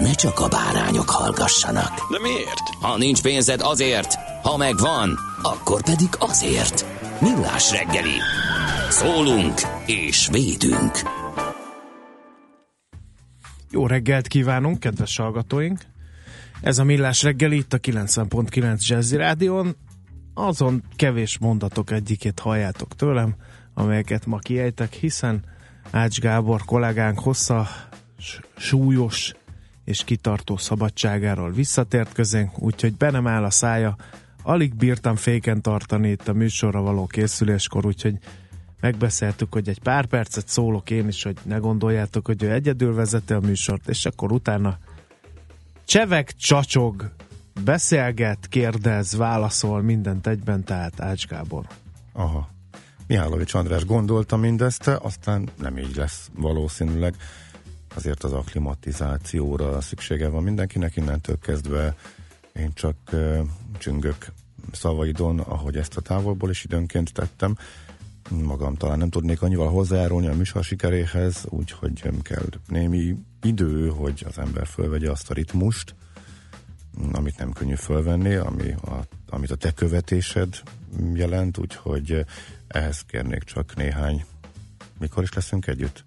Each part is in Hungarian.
ne csak a bárányok hallgassanak. De miért? Ha nincs pénzed azért, ha megvan, akkor pedig azért. Millás reggeli. Szólunk és védünk. Jó reggelt kívánunk, kedves hallgatóink! Ez a Millás reggeli itt a 90.9 Jazzy Rádion. Azon kevés mondatok egyikét halljátok tőlem, amelyeket ma kiejtek, hiszen Ács Gábor kollégánk hossza, súlyos és kitartó szabadságáról visszatért közénk, úgyhogy be nem áll a szája. Alig bírtam féken tartani itt a műsorra való készüléskor, úgyhogy megbeszéltük, hogy egy pár percet szólok én is, hogy ne gondoljátok, hogy ő egyedül vezeti a műsort, és akkor utána csevek, csacsog, beszélget, kérdez, válaszol, mindent egyben, tehát Ács Gábor. Aha. Mihálovics András gondolta mindezt, aztán nem így lesz valószínűleg. Azért az akklimatizációra szüksége van mindenkinek, innentől kezdve én csak csüngök szavaidon, ahogy ezt a távolból is időnként tettem. Magam talán nem tudnék annyival hozzájárulni a műsor sikeréhez, úgyhogy kell némi idő, hogy az ember fölvegye azt a ritmust, amit nem könnyű fölvenni, ami a, amit a te követésed jelent, úgyhogy ehhez kérnék csak néhány, mikor is leszünk együtt?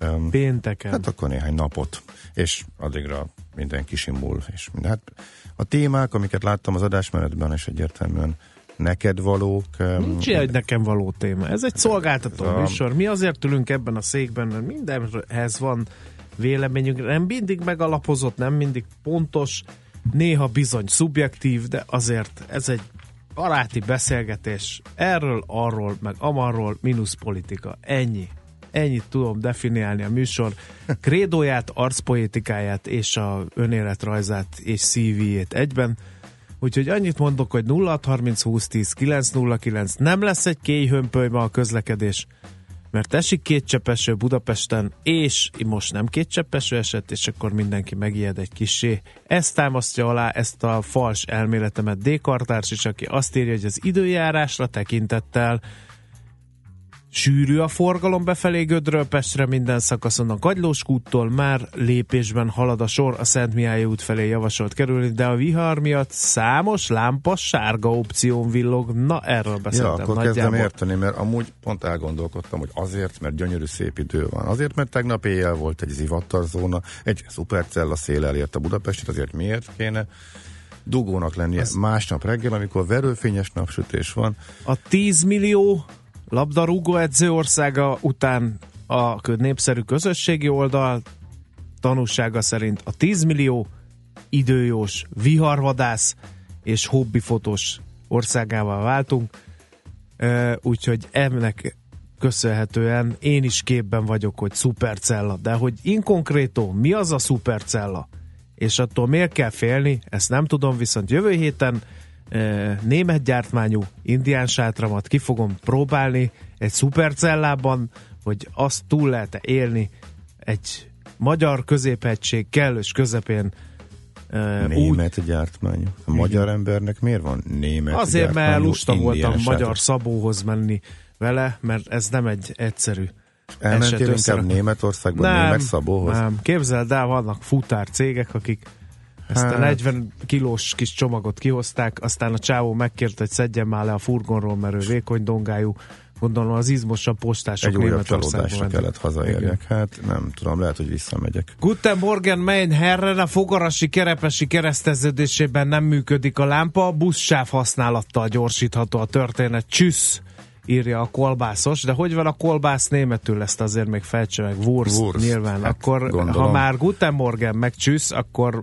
Um, Pénteken. Hát akkor néhány napot, és addigra minden kisimul, és minden. Hát a témák, amiket láttam az adásmenetben, és egyértelműen neked valók. Nincs ilyen, hogy nekem való téma. Ez egy szolgáltató a... műsor. Mi azért ülünk ebben a székben, mert mindenhez van véleményünk. Nem mindig megalapozott, nem mindig pontos, néha bizony szubjektív, de azért ez egy baráti beszélgetés erről, arról, meg amarról, mínusz politika. Ennyi. Ennyit tudom definiálni a műsor krédóját, arcpoétikáját és a önéletrajzát és CV-jét egyben. Úgyhogy annyit mondok, hogy 0630 20 10 909 nem lesz egy kéjhömpöly ma a közlekedés, mert esik két cseppeső Budapesten, és most nem két cseppeső esett, és akkor mindenki megijed egy kisé. Ezt támasztja alá ezt a fals elméletemet D. Kartárs is, aki azt írja, hogy az időjárásra tekintettel Sűrű a forgalom befelé Gödről Pestre minden szakaszon a Kagylós úttól már lépésben halad a sor a Szent Mihály út felé javasolt kerülni, de a vihar miatt számos lámpa sárga opción villog. Na, erről beszéltem Ja, akkor nagyjából. kezdem érteni, mert amúgy pont elgondolkodtam, hogy azért, mert gyönyörű szép idő van. Azért, mert tegnap éjjel volt egy zivatarzóna, egy szupercella szél elért a Budapestet, azért miért kéne dugónak lennie Az... másnap reggel, amikor verőfényes napsütés van. A 10 millió labdarúgó edzőországa után a népszerű közösségi oldal tanúsága szerint a 10 millió időjós viharvadász és hobbifotós országával váltunk, úgyhogy ennek köszönhetően én is képben vagyok, hogy szupercella, de hogy inkonkrétó, mi az a szupercella, és attól miért kell félni, ezt nem tudom, viszont jövő héten német gyártmányú indián sátramat ki fogom próbálni egy szupercellában, hogy azt túl lehet élni egy magyar középhegység kellős közepén Német úgy, gyártmányú. A magyar embernek miért van német Azért, mert lusta voltam sátor. magyar szabóhoz menni vele, mert ez nem egy egyszerű Elmentél inkább Németországban, nem, német szabóhoz? Nem, képzeld el, vannak futár cégek, akik ezt a 40 hát. kilós kis csomagot kihozták, aztán a csávó megkért, hogy szedjen már le a furgonról, mert ő vékony dongájú Gondolom az izmosabb postások Egy újabb csalódásra kellett hazajárjak. Hát nem tudom, lehet, hogy visszamegyek. Guten Morgen, mein Herren, a fogarasi kerepesi kereszteződésében nem működik a lámpa, a buszsáv használattal gyorsítható a történet. Csüssz, írja a kolbászos, de hogy van a kolbász németül, ezt azért még fejtse meg. Wurst, Wurst, nyilván. hát akkor, gondolom. ha már Guten Morgen meg csüssz, akkor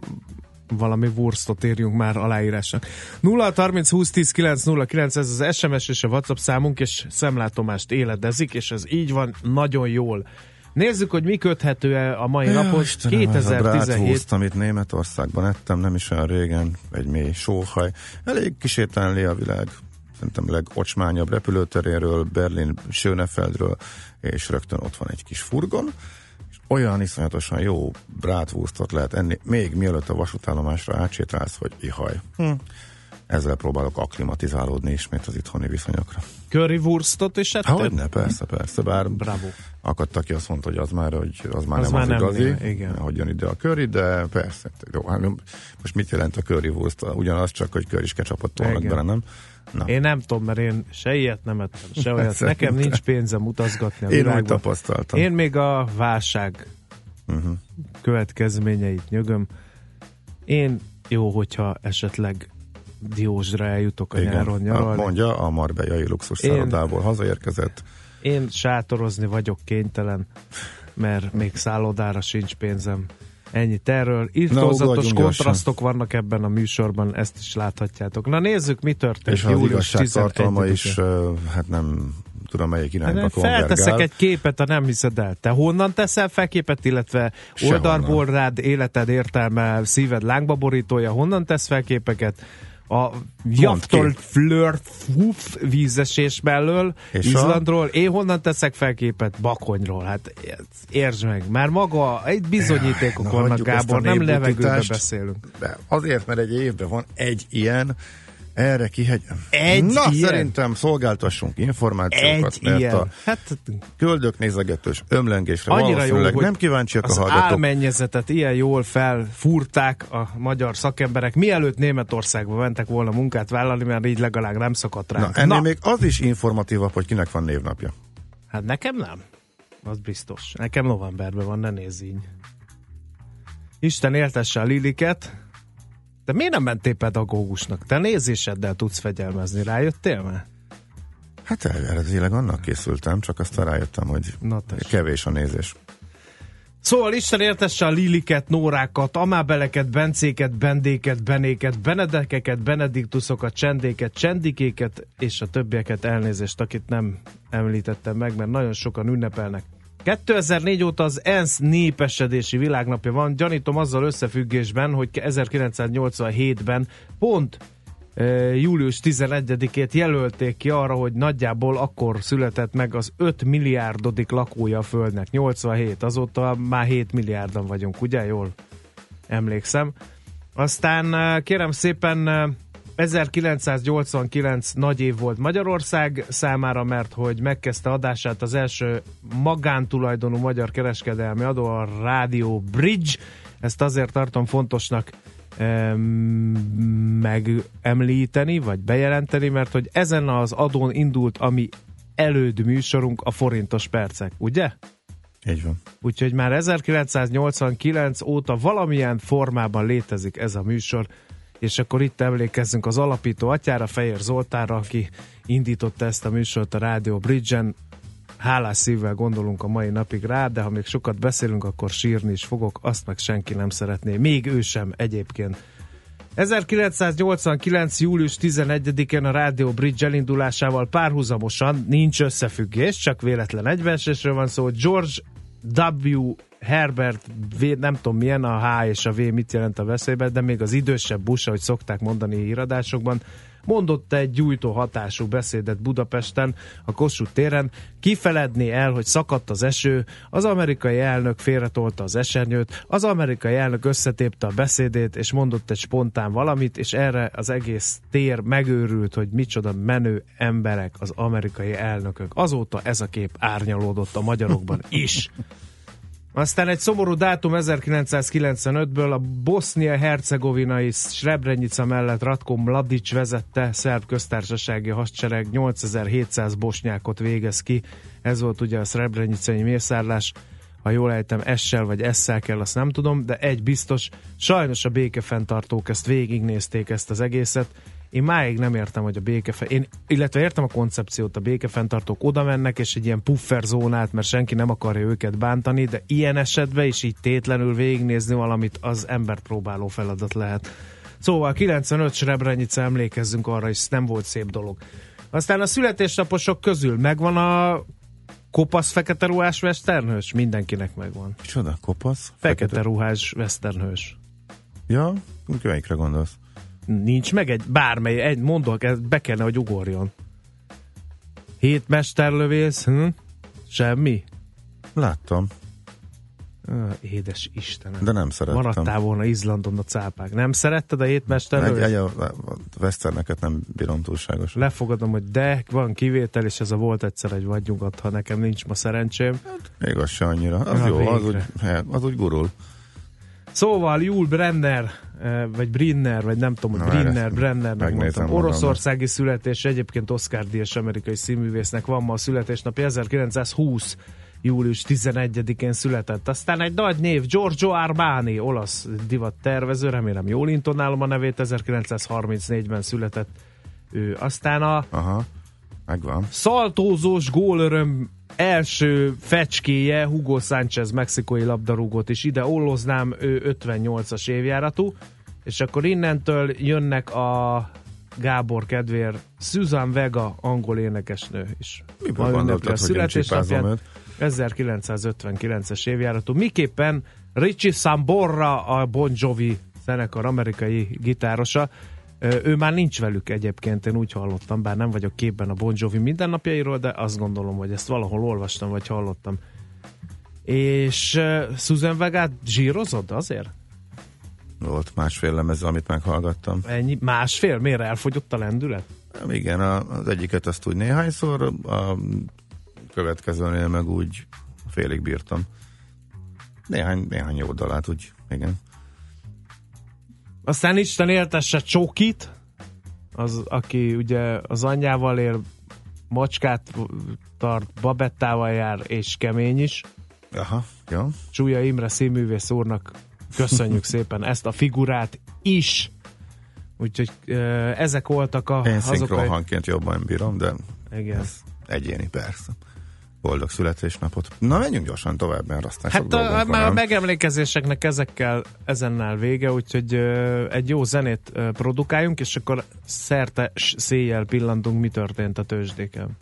valami wurstot írjunk már aláírásnak. 0 30 20 10 9 0 9 ez az SMS és a WhatsApp számunk, és szemlátomást éledezik, és ez így van nagyon jól. Nézzük, hogy mi köthető -e a mai napot. Istenem, ez a 2017 amit Németországban ettem, nem is olyan régen, egy mély sóhaj. Elég kisétálni a világ szerintem legocsmányabb repülőteréről, Berlin Schönefeldről, és rögtön ott van egy kis furgon, olyan iszonyatosan jó bratwurstot lehet enni, még mielőtt a vasútállomásra átsétálsz, hogy ihaj. Hm. Ezzel próbálok akklimatizálódni ismét az itthoni viszonyokra. currywurstot is ettél? Hogy ne, persze, persze, bár Bravo. akadt, aki azt mondta, hogy az már, hogy az már Az nem már az nem igazi, igen. hogy jön ide a curry, de persze, jó, hát most mit jelent a currywurst? Ugyanaz, csak, hogy curry is ketchupot tolnak bele, nem? Na. Én nem tudom, mert én se ilyet nem ettem, se olyat. Nekem nincs pénzem utazgatni a Én úgy tapasztaltam. Én még a válság Uh-huh. következményeit nyögöm. Én jó, hogyha esetleg Diósra eljutok a nyáron a, nyaralni. mondja, a Marbellai luxus szállodából hazaérkezett. Én sátorozni vagyok kénytelen, mert még szállodára sincs pénzem. Ennyit erről. Irtózatos ugorjunk kontrasztok vannak ebben a műsorban, ezt is láthatjátok. Na nézzük, mi történt. És az igazság tartalma 11-e. is, hát nem tudom melyik irányba Hát felteszek konvergál. egy képet, ha nem hiszed el. Te honnan teszel fel képet, illetve Sehonnan. oldalból rád életed értelme, szíved lángba borítója, honnan tesz fel képeket? A Jaftol ki. Flirt Fuf vízesés mellől, És a- Izlandról. Én honnan teszek fel képet? Bakonyról. Hát értsd meg, már maga egy bizonyítékok Na, vannak, a Gábor, nem levegőbe beszélünk. De azért, mert egy évben van egy ilyen, erre kihegy... Egy Na, ilyen? szerintem szolgáltassunk információkat, Egy mert ilyen. a Hát köldök nézegetős ömlengésre Annyira jó, hogy nem kíváncsiak a az hallgatók. álmennyezetet ilyen jól felfúrták a magyar szakemberek, mielőtt Németországba mentek volna munkát vállalni, mert így legalább nem szakadt Na, ránk. ennél Na, még az is informatívabb, hogy kinek van névnapja. hát nekem nem. Az biztos. Nekem novemberben van, ne nézz így. Isten éltesse a Liliket. De miért nem mentél pedagógusnak? Te nézéseddel tudsz fegyelmezni. Rájöttél már? Hát eredetileg annak készültem, csak aztán rájöttem, hogy Na kevés a nézés. Szóval Isten értesse a Liliket, Nórákat, Amábeleket, Bencéket, Bendéket, Benéket, Benedekeket, Benediktusokat, Csendéket, Csendikéket és a többieket elnézést, akit nem említettem meg, mert nagyon sokan ünnepelnek. 2004 óta az ENSZ népesedési világnapja van, gyanítom azzal összefüggésben, hogy 1987-ben pont július 11-ét jelölték ki arra, hogy nagyjából akkor született meg az 5 milliárdodik lakója a Földnek. 87, azóta már 7 milliárdan vagyunk, ugye? Jól emlékszem. Aztán kérem szépen 1989 nagy év volt Magyarország számára, mert hogy megkezdte adását az első magántulajdonú magyar kereskedelmi adó, a Rádió Bridge. Ezt azért tartom fontosnak em, megemlíteni, vagy bejelenteni, mert hogy ezen az adón indult, ami előd műsorunk, a forintos percek, ugye? Így van. Úgyhogy már 1989 óta valamilyen formában létezik ez a műsor, és akkor itt emlékezzünk az alapító atyára, Fejér Zoltánra, aki indította ezt a műsort a Rádió Bridge-en. Hálás szívvel gondolunk a mai napig rá, de ha még sokat beszélünk, akkor sírni is fogok, azt meg senki nem szeretné. Még ő sem egyébként. 1989. július 11-én a Rádió Bridge elindulásával párhuzamosan nincs összefüggés, csak véletlen egybeesésről van szó. George W. Herbert, v, nem tudom milyen a H és a V mit jelent a veszélyben, de még az idősebb Bush, ahogy szokták mondani híradásokban, mondott egy gyújtó hatású beszédet Budapesten, a Kossuth téren, kifeledni el, hogy szakadt az eső, az amerikai elnök félretolta az esernyőt, az amerikai elnök összetépte a beszédét, és mondott egy spontán valamit, és erre az egész tér megőrült, hogy micsoda menő emberek az amerikai elnökök. Azóta ez a kép árnyalódott a magyarokban is. Aztán egy szomorú dátum 1995-ből a bosznia-hercegovinai Srebrenica mellett Ratko Mladic vezette szerb köztársasági hadsereg 8700 bosnyákot végez ki. Ez volt ugye a Srebrenicai mészárlás. Ha jól ejtem, essel vagy esszel kell, azt nem tudom, de egy biztos, sajnos a békefenntartók ezt végignézték ezt az egészet, én máig nem értem, hogy a békefe... Én, illetve értem a koncepciót, a békefenntartók oda mennek, és egy ilyen puffer zónát, mert senki nem akarja őket bántani, de ilyen esetben is így tétlenül végignézni valamit, az embert próbáló feladat lehet. Szóval 95 Srebrenica emlékezzünk arra, és nem volt szép dolog. Aztán a születésnaposok közül megvan a kopasz fekete ruhás westernhős? Mindenkinek megvan. Csoda, kopasz? Fekete, fekete ruhás westernhős. Ja, melyikre gondolsz? Nincs meg egy, bármely, egy mondok, be kellene, hogy ugorjon. Hét mesterlövész, hm? Semmi? Láttam. Ah, édes Istenem. De nem szerettem. Maradtál volna Izlandon a cápák. Nem szeretted a hét mesterlövész? Egy, egy a, a westerneket nem bírom túlságosan. Lefogadom, hogy de, van kivétel, és ez a volt egyszer egy vagy nyugat, ha nekem nincs ma szerencsém. Hát, még az se annyira. Az ja, jó, az úgy, az úgy gurul. Szóval Jul Brenner, eh, vagy Brinner, vagy nem tudom, hogy Brinner, Brennernek mondtam. Oroszországi születés, egyébként Oscar Díjas amerikai színművésznek van ma a születésnapja, 1920 július 11-én született. Aztán egy nagy név, Giorgio Armani, olasz divat tervező, remélem jól intonálom a nevét, 1934-ben született ő. Aztán a Aha, megvan. szaltózós gólöröm első fecskéje Hugo Sánchez mexikói labdarúgót is ide olloznám, ő 58-as évjáratú, és akkor innentől jönnek a Gábor kedvér Susan Vega, angol énekesnő is. Mi Ma ünnepli a születésnapját. 1959-es évjáratú. Miképpen Richie Samborra, a Bon Jovi zenekar amerikai gitárosa, ő már nincs velük egyébként, én úgy hallottam, bár nem vagyok képben a Bon Jovi mindennapjairól, de azt gondolom, hogy ezt valahol olvastam, vagy hallottam. És Susan Vegát zsírozod azért? Volt másfél lemez, amit meghallgattam. Ennyi? Másfél? Miért elfogyott a lendület? Igen, az egyiket azt úgy néhányszor, a következőnél meg úgy félig bírtam. Néhány, néhány jó dalát úgy, igen. Aztán Isten éltesse Csókit, az, aki ugye az anyjával él, macskát tart, babettával jár, és kemény is. Aha, jó. Csúlya Imre színművész úrnak köszönjük szépen ezt a figurát is. Úgyhogy ezek voltak a... Én szinkronhangként a... jobban bírom, de Igen. ez egyéni persze boldog születésnapot. Na, menjünk gyorsan tovább, mert aztán Hát a, már a megemlékezéseknek ezekkel ezennel vége, úgyhogy ö, egy jó zenét ö, produkáljunk, és akkor szerte széjjel pillantunk, mi történt a tőzsdéken.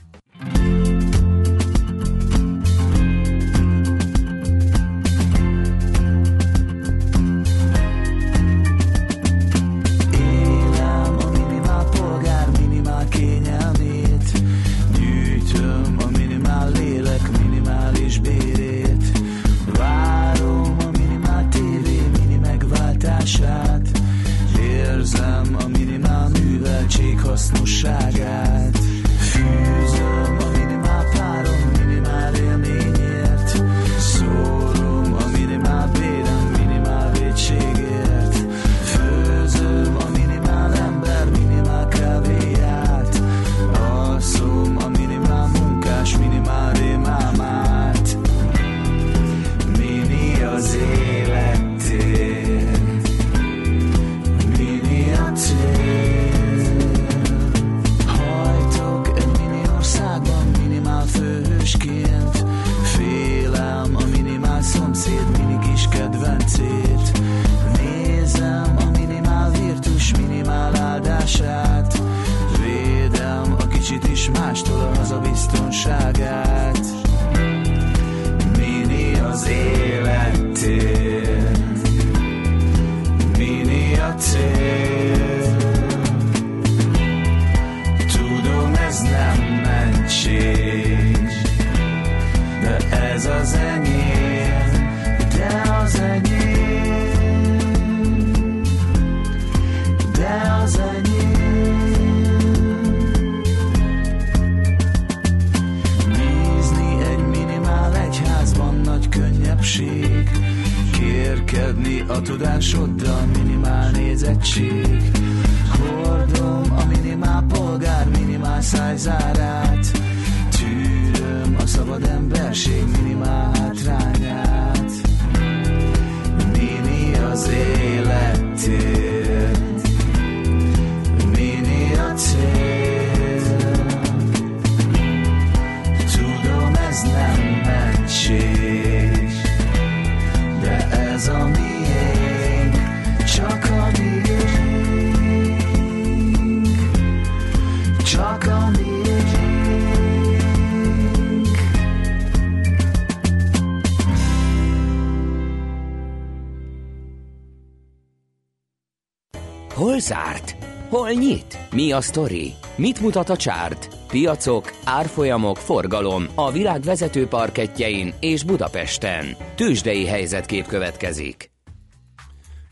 A sztori? Mit mutat a csárt? Piacok, árfolyamok, forgalom a világ vezető parketjein és Budapesten. Tősdei helyzetkép következik.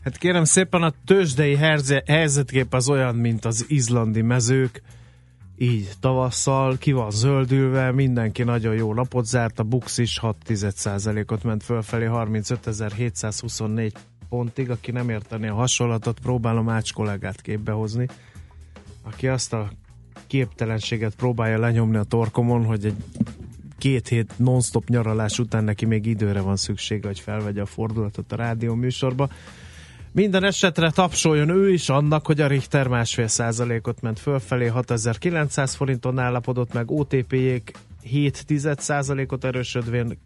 Hát kérem szépen, a tőzsdei herze, helyzetkép az olyan, mint az izlandi mezők, így tavasszal, ki van zöldülve, mindenki nagyon jó napot zárt, a Bux is 6 ot ment fölfelé 35.724 pontig, aki nem érteni a hasonlatot, próbálom Ács kollégát képbe hozni, aki azt a képtelenséget próbálja lenyomni a torkomon, hogy egy két hét non-stop nyaralás után neki még időre van szüksége, hogy felvegye a fordulatot a rádió műsorba. Minden esetre tapsoljon ő is annak, hogy a Richter másfél százalékot ment fölfelé, 6900 forinton állapodott meg, OTP-jék 7 százalékot erősödvén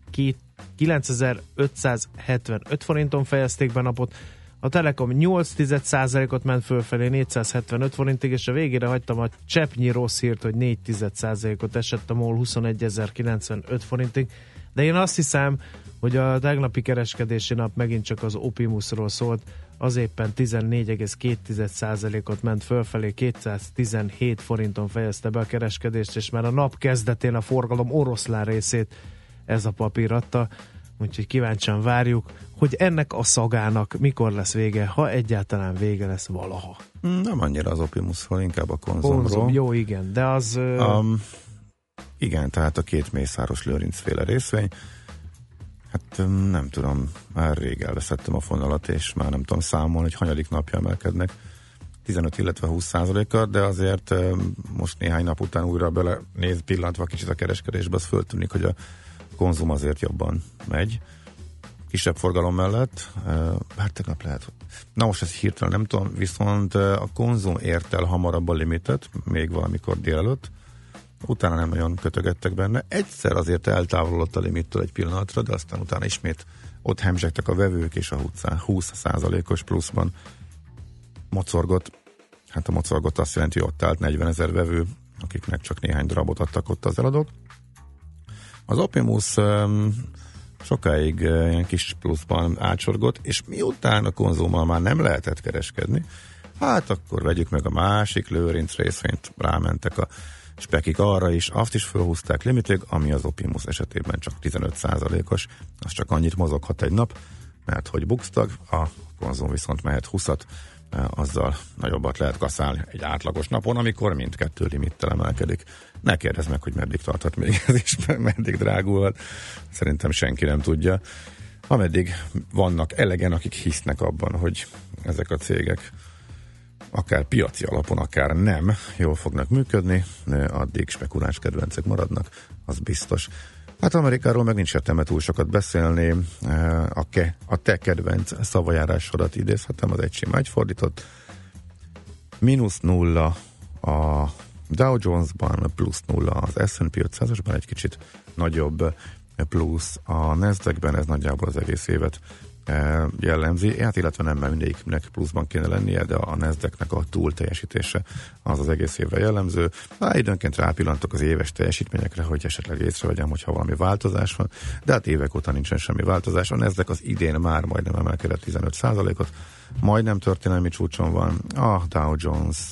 9575 forinton fejezték be napot, a Telekom 8 százalékot ment fölfelé 475 forintig, és a végére hagytam a cseppnyi rossz hírt, hogy 4 százalékot esett a MOL 21.095 forintig, de én azt hiszem, hogy a tegnapi kereskedési nap megint csak az Opimusról szólt, az éppen 14,2%-ot ment fölfelé, 217 forinton fejezte be a kereskedést, és már a nap kezdetén a forgalom oroszlán részét ez a papír adta, úgyhogy kíváncsian várjuk, hogy ennek a szagának mikor lesz vége, ha egyáltalán vége lesz valaha. Nem annyira az Opimusról, inkább a konzumról. Konzum, jó, igen, de az... Um, igen, tehát a két Mészáros Lőrinc féle részvény. Hát nem tudom, már rég elveszettem a fonalat, és már nem tudom számolni, hogy hanyadik napja emelkednek. 15, illetve 20 százalékkal, de azért most néhány nap után újra bele néz pillantva kicsit a kereskedésbe, az föltűnik, hogy a konzum azért jobban megy. Kisebb forgalom mellett, bár tegnap lehet, na most ezt hirtelen nem tudom, viszont a konzum ért el hamarabb a limitet, még valamikor délelőtt, utána nem nagyon kötögettek benne. Egyszer azért eltávolodott a limittől egy pillanatra, de aztán utána ismét ott hemzsegtek a vevők, és a 20 százalékos pluszban mocorgott. Hát a mocorgott azt jelenti, hogy ott állt 40 ezer vevő, akiknek csak néhány darabot adtak ott az eladók. Az Opimus um, sokáig ilyen kis pluszban átsorgott, és miután a konzummal már nem lehetett kereskedni, hát akkor vegyük meg a másik lőrinc részvényt, rámentek a spekik arra is, azt is felhúzták limitig, ami az Opimus esetében csak 15%-os, az csak annyit mozoghat egy nap, mert hogy buxtag, a konzum viszont mehet 20-at, azzal nagyobbat lehet kaszálni egy átlagos napon, amikor mindkettő limittel emelkedik. Ne kérdezz meg, hogy meddig tarthat még ez is, meddig drágulhat. Szerintem senki nem tudja. Ameddig vannak elegen, akik hisznek abban, hogy ezek a cégek akár piaci alapon, akár nem, jól fognak működni, addig spekuláns kedvencek maradnak, az biztos. Hát Amerikáról meg nincs értelme túl sokat beszélni, a, ke, a te kedvenc szavajárásodat idézhetem, az egy sima egy fordított. Mínusz nulla a Dow Jones-ban, plusz nulla az S&P 500-asban, egy kicsit nagyobb plusz a Nasdaq-ben, ez nagyjából az egész évet jellemzi, hát illetve nem, mert mindegyiknek pluszban kéne lennie, de a nasdaq a túl teljesítése az az egész évre jellemző. Hát időnként rápillantok az éves teljesítményekre, hogy esetleg észrevegyem, hogyha valami változás van, de hát évek óta nincsen semmi változás. A Nasdaq az idén már majdnem emelkedett 15%-ot, majdnem történelmi csúcson van, a Dow Jones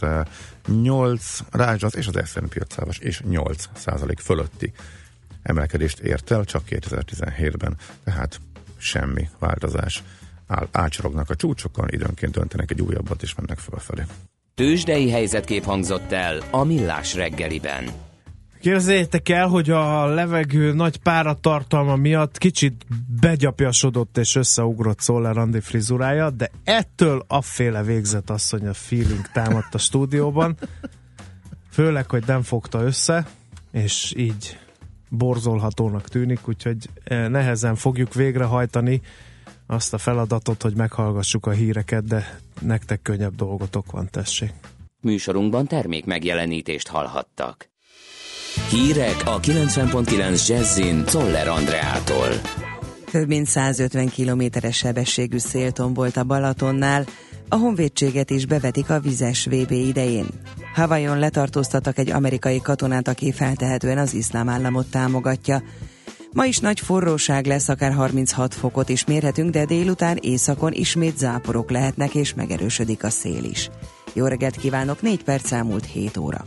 8, Jones és az S&P 500 és 8% fölötti emelkedést ért el, csak 2017-ben, tehát semmi változás. Áll, ácsorognak a csúcsokon, időnként döntenek egy újabbat, és mennek fölfelé. Tőzsdei helyzetkép hangzott el a Millás reggeliben. Képzeljétek el, hogy a levegő nagy páratartalma miatt kicsit begyapjasodott és összeugrott Szoller Andi frizurája, de ettől afféle végzett asszony a feeling támadt a stúdióban. Főleg, hogy nem fogta össze, és így borzolhatónak tűnik, úgyhogy eh, nehezen fogjuk végrehajtani azt a feladatot, hogy meghallgassuk a híreket, de nektek könnyebb dolgotok van, tessék. Műsorunkban termék megjelenítést hallhattak. Hírek a 90.9 Jazzin Toller Andreától. Több mint 150 kilométeres sebességű szél tombolt a Balatonnál, a honvédséget is bevetik a vizes VB idején. Havajon letartóztattak egy amerikai katonát, aki feltehetően az iszlám államot támogatja. Ma is nagy forróság lesz, akár 36 fokot is mérhetünk, de délután északon ismét záporok lehetnek, és megerősödik a szél is. Jó reggelt kívánok, 4 perc elmúlt 7 óra.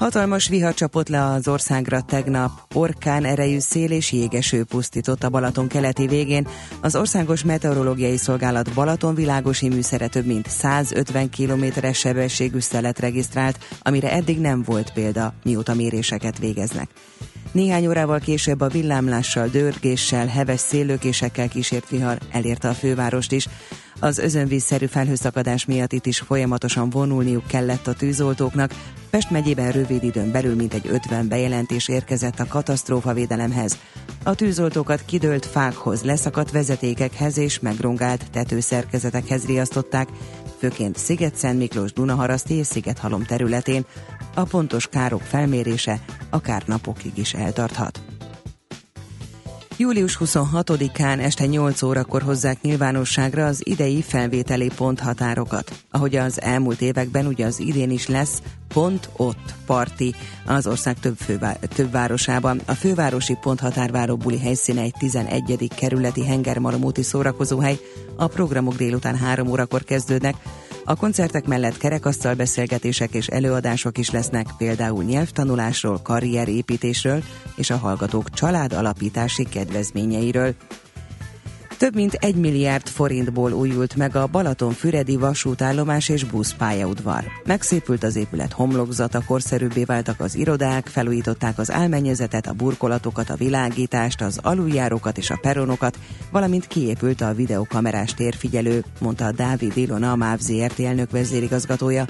Hatalmas vihar csapott le az országra tegnap. Orkán erejű szél és jégeső pusztított a Balaton keleti végén. Az Országos Meteorológiai Szolgálat Balaton világosi műszere több mint 150 kilométeres sebességű szelet regisztrált, amire eddig nem volt példa, mióta méréseket végeznek. Néhány órával később a villámlással, dörgéssel, heves szélőkésekkel kísért vihar elérte a fővárost is. Az özönvízszerű felhőszakadás miatt itt is folyamatosan vonulniuk kellett a tűzoltóknak. Pest megyében rövid időn belül mintegy 50 bejelentés érkezett a katasztrófavédelemhez. A tűzoltókat kidőlt fákhoz, leszakadt vezetékekhez és megrongált tetőszerkezetekhez riasztották, főként Sziget-Szent Miklós Dunaharaszti és Szigethalom területén. A pontos károk felmérése akár napokig is eltarthat. Július 26-án este 8 órakor hozzák nyilvánosságra az idei felvételi ponthatárokat. Ahogy az elmúlt években, ugye az idén is lesz pont ott parti az ország több, fővá- több városában. A fővárosi ponthatárváró buli helyszíne egy 11. kerületi hengermalomúti szórakozóhely. A programok délután 3 órakor kezdődnek. A koncertek mellett kerekasztal beszélgetések és előadások is lesznek, például nyelvtanulásról, karrierépítésről és a hallgatók család alapítási kedvezményeiről. Több mint egy milliárd forintból újult meg a Balaton-Füredi vasútállomás és buszpályaudvar. Megszépült az épület homlokzata, korszerűbbé váltak az irodák, felújították az álmennyezetet, a burkolatokat, a világítást, az aluljárókat és a peronokat, valamint kiépült a videokamerás térfigyelő, mondta Dávid Ilona, a MÁV ZRT elnök vezérigazgatója.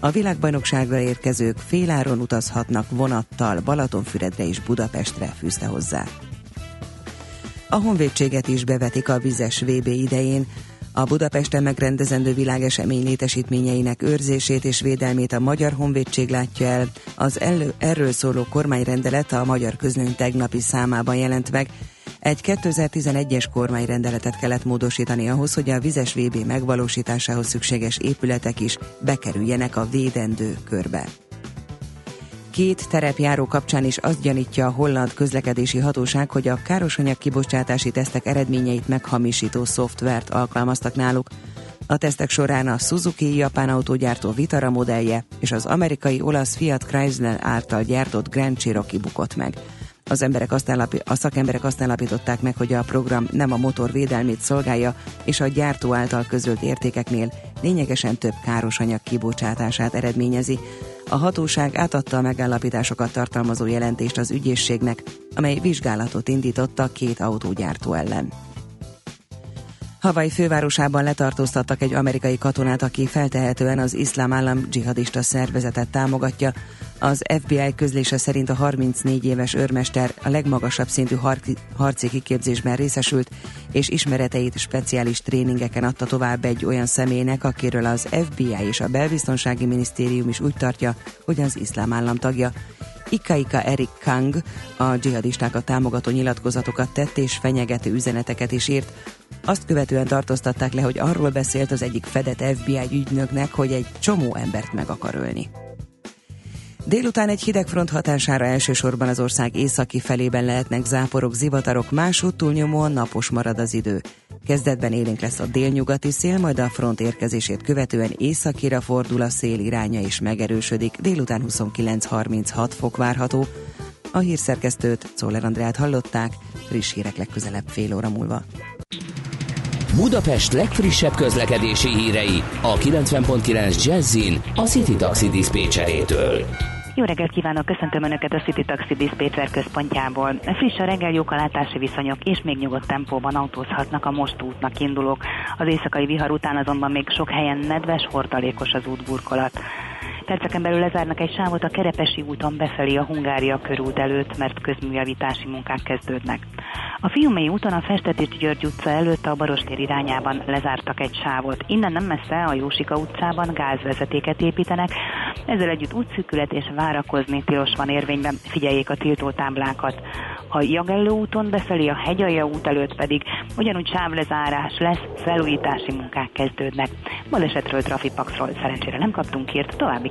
A világbajnokságra érkezők féláron utazhatnak vonattal Balatonfüredre és Budapestre fűzte hozzá. A honvédséget is bevetik a vizes VB idején. A Budapesten megrendezendő világesemény létesítményeinek őrzését és védelmét a Magyar Honvédség látja el. Az elő, erről szóló kormányrendelet a Magyar Közlöny tegnapi számában jelent meg. Egy 2011-es kormányrendeletet kellett módosítani ahhoz, hogy a vizes VB megvalósításához szükséges épületek is bekerüljenek a védendő körbe. Két terepjáró kapcsán is azt gyanítja a holland közlekedési hatóság, hogy a károsanyag kibocsátási tesztek eredményeit meghamisító szoftvert alkalmaztak náluk. A tesztek során a Suzuki japán autógyártó Vitara modellje és az amerikai olasz Fiat Chrysler által gyártott Grand Cherokee bukott meg. Az emberek azt állapi, a szakemberek azt állapították meg, hogy a program nem a motor védelmét szolgálja, és a gyártó által közölt értékeknél lényegesen több káros anyag kibocsátását eredményezi. A hatóság átadta a megállapításokat tartalmazó jelentést az ügyészségnek, amely vizsgálatot indította két autógyártó ellen. Hawaii fővárosában letartóztattak egy amerikai katonát, aki feltehetően az iszlám állam dzsihadista szervezetet támogatja. Az FBI közlése szerint a 34 éves őrmester a legmagasabb szintű harci kiképzésben részesült, és ismereteit speciális tréningeken adta tovább egy olyan személynek, akiről az FBI és a Belbiztonsági Minisztérium is úgy tartja, hogy az iszlám állam tagja. Ikaika Erik Kang a dzsihadistákat támogató nyilatkozatokat tett és fenyegető üzeneteket is írt. Azt követően tartóztatták le, hogy arról beszélt az egyik fedett FBI ügynöknek, hogy egy csomó embert meg akar ölni. Délután egy hideg front hatására elsősorban az ország északi felében lehetnek záporok, zivatarok, másút túlnyomóan napos marad az idő. Kezdetben élénk lesz a délnyugati szél, majd a front érkezését követően északira fordul a szél iránya és megerősödik. Délután 29-36 fok várható. A hírszerkesztőt, Czoller Andrát hallották, friss hírek legközelebb fél óra múlva. Budapest legfrissebb közlekedési hírei a 90.9 Jazzin a City Taxi Dispécsejétől. Jó reggelt kívánok, köszöntöm Önöket a City Taxi Dispatcher központjából. Friss a reggel, jók a látási viszonyok, és még nyugodt tempóban autózhatnak a most útnak indulók. Az éjszakai vihar után azonban még sok helyen nedves, hordalékos az útburkolat. Perceken belül lezárnak egy sávot a Kerepesi úton befelé a Hungária körút előtt, mert közműjavítási munkák kezdődnek. A Fiumei úton a Festetics György utca előtt a Barostér irányában lezártak egy sávot. Innen nem messze a Jósika utcában gázvezetéket építenek, ezzel együtt útszűkület és várakozni tilos van érvényben, figyeljék a tiltó táblákat. A Jagelló úton befelé a Hegyalja út előtt pedig ugyanúgy sávlezárás lesz, felújítási munkák kezdődnek. Balesetről, trafipaxról szerencsére nem kaptunk hírt, további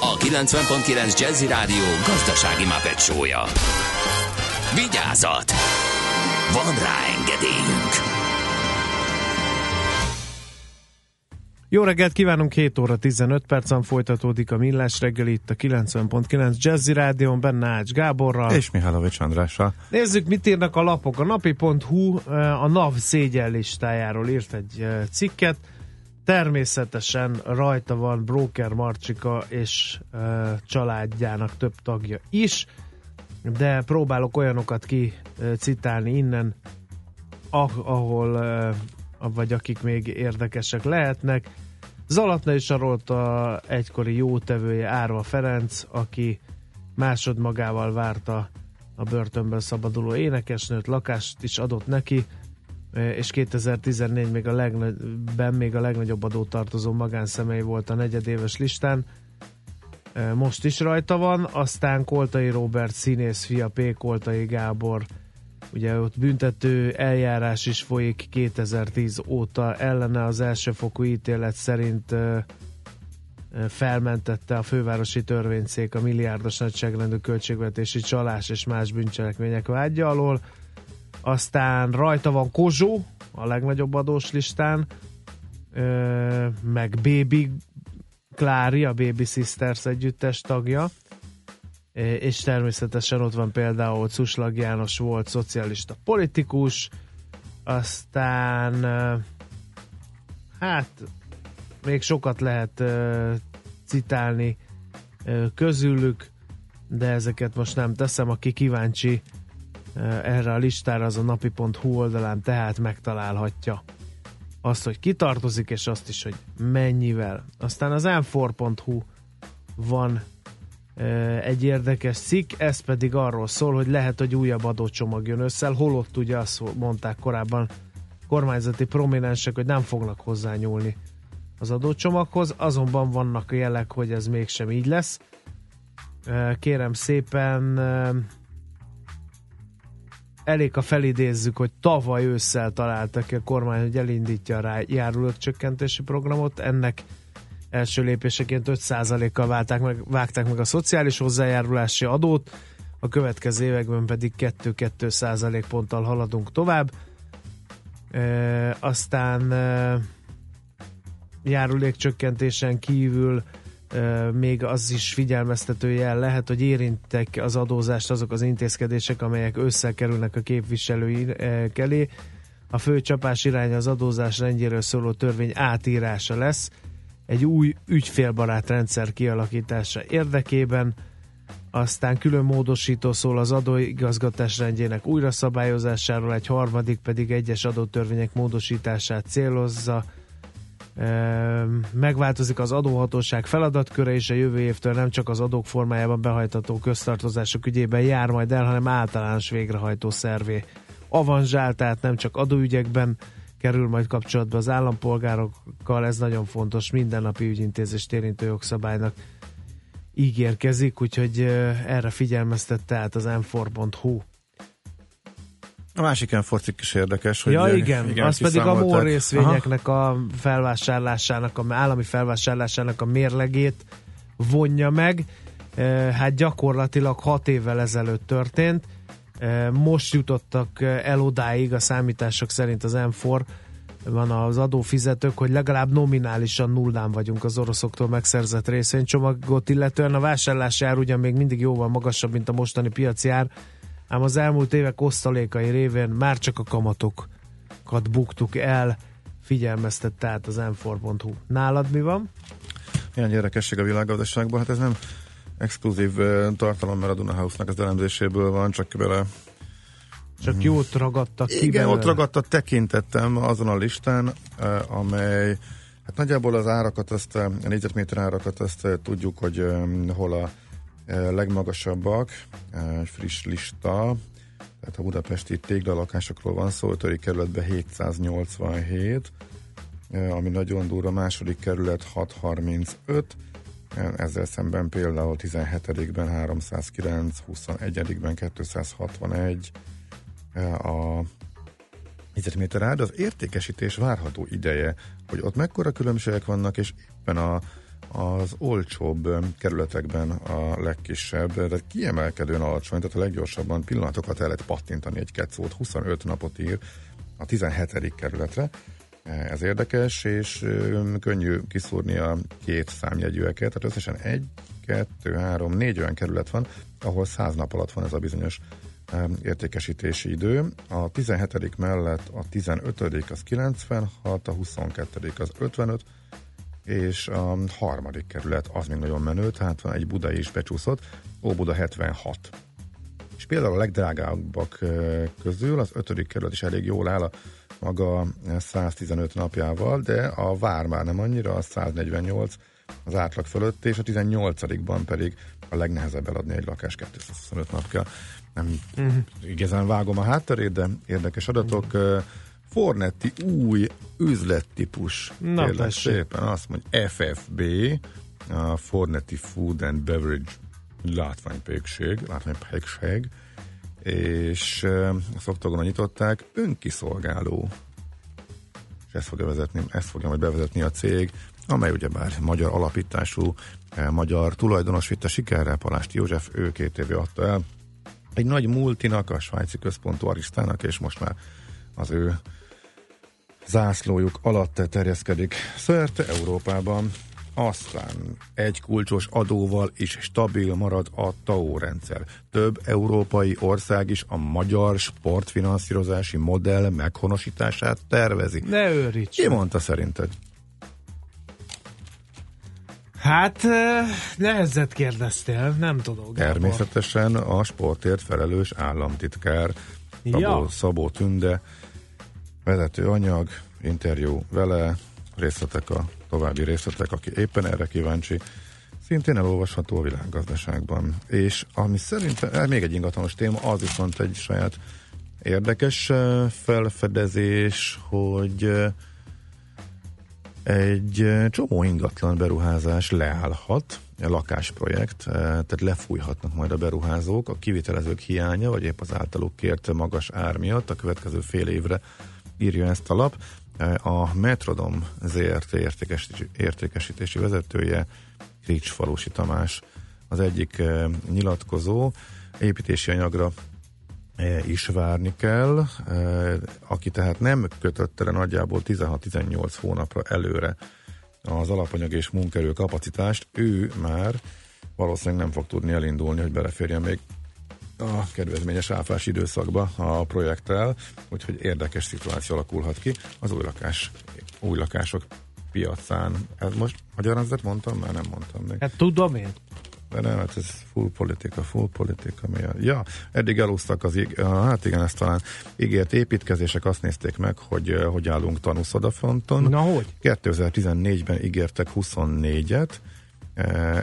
a 90.9 Jazzy Rádió gazdasági mapetsója. Vigyázat! Van rá engedélyünk! Jó reggelt kívánunk, 7 óra 15 percen folytatódik a Millás reggel itt a 90.9 Jazzy Rádion, benne Ács Gáborral. És Mihálovics Andrással. Nézzük, mit írnak a lapok. A napi.hu eh, a NAV szégyen listájáról írt egy eh, cikket. Természetesen rajta van Broker Marcsika és uh, családjának több tagja is, de próbálok olyanokat kicitálni innen, ah, ahol uh, vagy akik még érdekesek lehetnek. Zalatna is a egykori jótevője Árva Ferenc, aki másodmagával várta a börtönből szabaduló énekesnőt, lakást is adott neki, és 2014 még a, legnagy, még a legnagyobb adótartozó magánszemély volt a negyedéves listán. Most is rajta van, aztán Koltai Robert színész fia, P. Koltai Gábor, ugye ott büntető eljárás is folyik 2010 óta ellene az elsőfokú ítélet szerint felmentette a fővárosi törvényszék a milliárdos nagyságrendű költségvetési csalás és más bűncselekmények vágya alól aztán rajta van Kozsó, a legnagyobb adós listán, meg Baby Klári, a Baby Sisters együttes tagja, és természetesen ott van például Cuslag János volt szocialista politikus, aztán hát még sokat lehet citálni közülük, de ezeket most nem teszem, aki kíváncsi erre a listára az a napi.hu oldalán tehát megtalálhatja azt, hogy kitartozik, és azt is, hogy mennyivel. Aztán az m4.hu van egy érdekes cikk, ez pedig arról szól, hogy lehet, hogy újabb adócsomag jön össze, holott ugye azt mondták korábban kormányzati prominensek, hogy nem fognak hozzányúlni az adócsomaghoz, azonban vannak jelek, hogy ez mégsem így lesz. Kérem szépen elég, a felidézzük, hogy tavaly ősszel találtak a kormány, hogy elindítja a járulócsökkentési programot, ennek első lépéseként 5%-kal válták meg, vágták meg a szociális hozzájárulási adót, a következő években pedig 2-2 százalékponttal haladunk tovább. E, aztán e, járulékcsökkentésen kívül még az is figyelmeztető jel lehet, hogy érintek az adózást azok az intézkedések, amelyek összekerülnek a képviselői elé. A fő csapás irány az adózás rendjéről szóló törvény átírása lesz, egy új ügyfélbarát rendszer kialakítása érdekében, aztán külön módosító szól az adóigazgatás rendjének újra szabályozásáról, egy harmadik pedig egyes adótörvények módosítását célozza, megváltozik az adóhatóság feladatköre, és a jövő évtől nem csak az adók formájában behajtató köztartozások ügyében jár majd el, hanem általános végrehajtó szervé. Avanzsál, tehát nem csak adóügyekben kerül majd kapcsolatba az állampolgárokkal, ez nagyon fontos, mindennapi ügyintézést érintő jogszabálynak ígérkezik, úgyhogy erre figyelmeztet tehát az m4.hu a másik ilyen focik is érdekes, hogy... Ja igen, igen az pedig a MOL részvényeknek Aha. a felvásárlásának, a állami felvásárlásának a mérlegét vonja meg. E, hát gyakorlatilag hat évvel ezelőtt történt. E, most jutottak el odáig a számítások szerint az M4 van az adófizetők, hogy legalább nominálisan nullán vagyunk az oroszoktól megszerzett részvénycsomagot, illetően a vásárlási ár ugyan még mindig jóval magasabb, mint a mostani piaci ár, ám az elmúlt évek osztalékai révén már csak a kamatokat buktuk el, figyelmeztet tehát az m4.hu. Nálad mi van? Ilyen gyerekesség a világgazdaságban, hát ez nem exkluzív tartalom, mert a Dunahouse-nak az elemzéséből van, csak bele csak jót ragadtak ki Igen, belőle. ott ragadtak tekintettem azon a listán, amely Hát nagyjából az árakat, azt, a négyzetméter árakat azt tudjuk, hogy hol a legmagasabbak, egy friss lista, tehát a budapesti téglalakásokról van szó, 5. kerületben 787, ami nagyon durva, második kerület 635, ezzel szemben például 17-ben 309, 21-ben 261 a négyzetméter ár, de az értékesítés várható ideje, hogy ott mekkora különbségek vannak, és éppen a, az olcsóbb kerületekben a legkisebb, de kiemelkedően alacsony, tehát a leggyorsabban pillanatokat el lehet pattintani egy ketszót, 25 napot ír a 17. kerületre, ez érdekes, és könnyű kiszúrni a két számjegyűeket, tehát összesen egy, kettő, három, négy olyan kerület van, ahol száz nap alatt van ez a bizonyos értékesítési idő. A 17. mellett a 15. az 96, a 22. az 55, és a harmadik kerület az még nagyon menő, tehát van egy budai is becsúszott, Óbuda 76. És például a legdrágábbak közül az ötödik kerület is elég jól áll a maga 115 napjával, de a vár már nem annyira, a 148 az átlag fölött, és a 18-ban pedig a legnehezebb eladni egy lakás 225 nap kell. Nem uh-huh. igazán vágom a hátterét, de érdekes adatok. Uh-huh. Fornetti új üzlettípus. Na, szépen azt mondja, FFB, a Fornetti Food and Beverage látványpékség, látványpékség, és a szoktogon nyitották, önkiszolgáló. És ezt fogja, vezetni, ezt fogja majd bevezetni a cég, amely ugyebár magyar alapítású, magyar tulajdonos vitte sikerrel, Palást József, ő két éve adta el. Egy nagy multinak, a svájci központú Arisztának, és most már az ő zászlójuk alatt terjeszkedik szerte Európában. Aztán egy kulcsos adóval is stabil marad a TAO rendszer. Több európai ország is a magyar sportfinanszírozási modell meghonosítását tervezi. Ne őríts! Ki mondta szerinted? Hát nehezet kérdeztél, nem tudok. Természetesen a sportért felelős államtitkár Szabó, ja. Szabó Tünde, vezető anyag, interjú vele, részletek a további részletek, aki éppen erre kíváncsi, szintén elolvasható a világgazdaságban. És ami szerintem, eh, még egy ingatlanos téma, az viszont egy saját érdekes eh, felfedezés, hogy eh, egy csomó ingatlan beruházás leállhat, a lakásprojekt, tehát lefújhatnak majd a beruházók, a kivitelezők hiánya, vagy épp az általuk kért magas ár miatt a következő fél évre írja ezt a lap. A Metrodom ZRT. értékesítési, vezetője Rics Falusi Tamás az egyik eh, nyilatkozó, építési anyagra eh, is várni kell, eh, aki tehát nem kötött el nagyjából 16-18 hónapra előre az alapanyag és munkerő kapacitást, ő már valószínűleg nem fog tudni elindulni, hogy beleférjen még a kedvezményes áfás időszakba a projekttel, úgyhogy érdekes szituáció alakulhat ki az új lakás, új lakások piacán. Ez most magyarázat mondtam? Már nem mondtam még. Hát tudom én. De nem, hát ez full politika, full politika. Mi a... Ja, eddig elúsztak az, hát igen, ezt talán ígért építkezések, azt nézték meg, hogy hogy állunk tanúszodafronton. Na hogy? 2014-ben ígértek 24-et,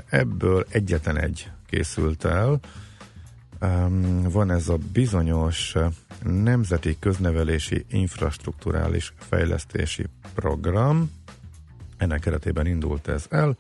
ebből egyetlen egy készült el, van ez a bizonyos Nemzeti Köznevelési Infrastruktúrális Fejlesztési Program. Ennek keretében indult ez el.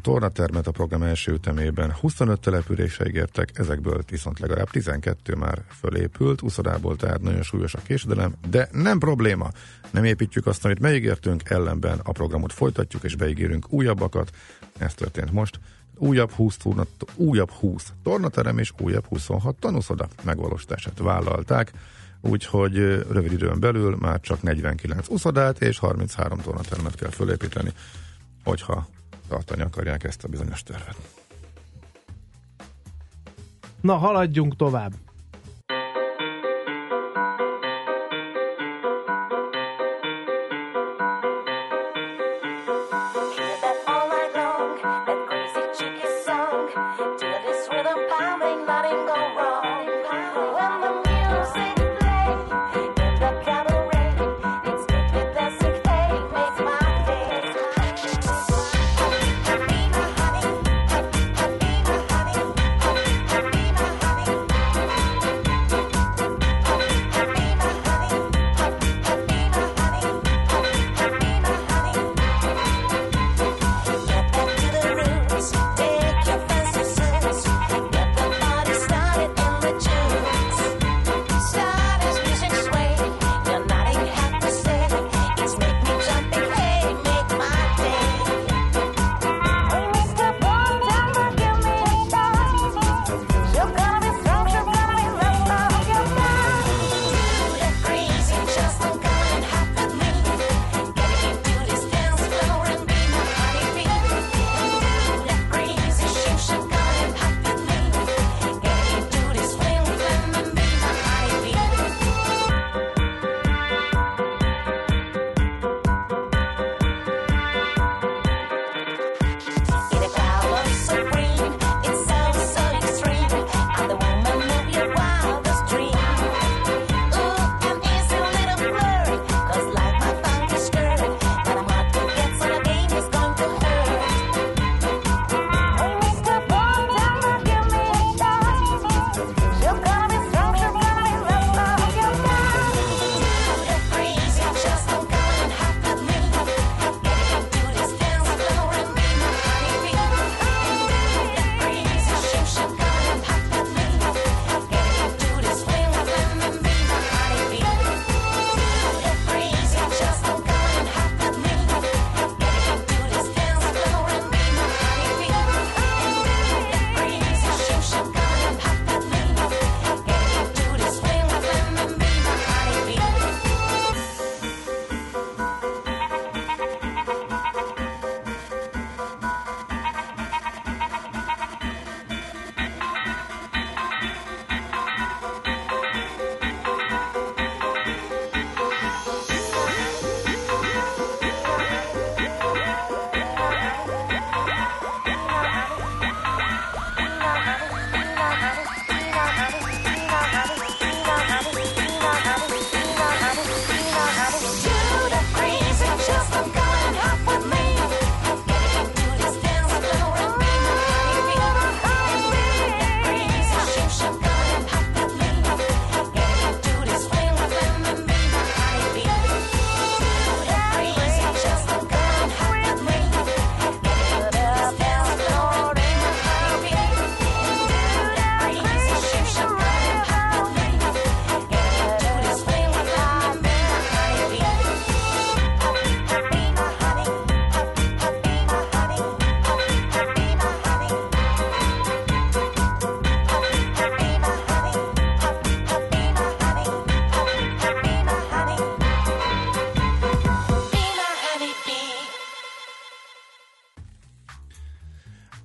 Tornatermet a program első ütemében 25 településre ígértek, ezekből viszont legalább 12 már fölépült, uszodából tehát nagyon súlyos a késedelem, de nem probléma. Nem építjük azt, amit megígértünk, ellenben a programot folytatjuk és beígérünk újabbakat. Ez történt most újabb 20, torna, újabb 20 tornaterem és újabb 26 tanúszoda megvalósítását vállalták, úgyhogy rövid időn belül már csak 49 uszodát és 33 tornateremet kell fölépíteni, hogyha tartani akarják ezt a bizonyos tervet. Na, haladjunk tovább.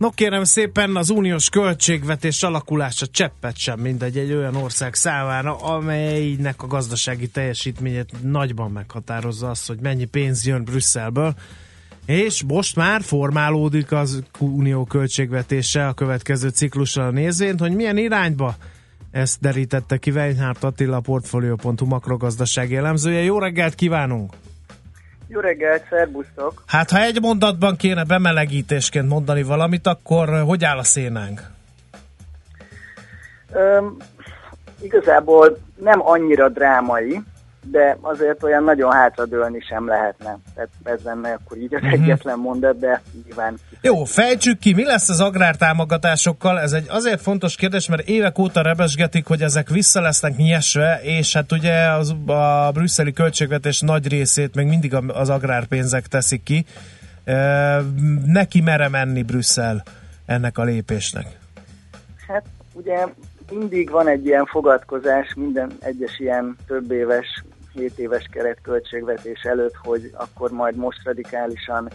No kérem szépen, az uniós költségvetés alakulása cseppet sem mindegy egy olyan ország számára, amelynek a gazdasági teljesítményét nagyban meghatározza az, hogy mennyi pénz jön Brüsszelből. És most már formálódik az unió költségvetése a következő ciklusra nézvén, hogy milyen irányba ezt derítette ki Weinhardt Attila, Portfolio.hu makrogazdasági elemzője. Jó reggelt kívánunk! Jó reggelt, szerbusztok! Hát ha egy mondatban kéne bemelegítésként mondani valamit, akkor hogy áll a szénánk? Öm, igazából nem annyira drámai, de azért olyan nagyon hátradőlni sem lehetne. Tehát ez lenne akkor így az uh-huh. egyetlen mondat, de nyilván... Jó, fejtsük ki, mi lesz az agrártámogatásokkal? Ez egy azért fontos kérdés, mert évek óta rebesgetik, hogy ezek vissza lesznek nyesve, és hát ugye az, a brüsszeli költségvetés nagy részét még mindig az agrárpénzek teszik ki. Neki mere menni Brüsszel ennek a lépésnek? Hát ugye mindig van egy ilyen fogadkozás minden egyes ilyen több éves 7 éves keretköltségvetés előtt, hogy akkor majd most radikálisan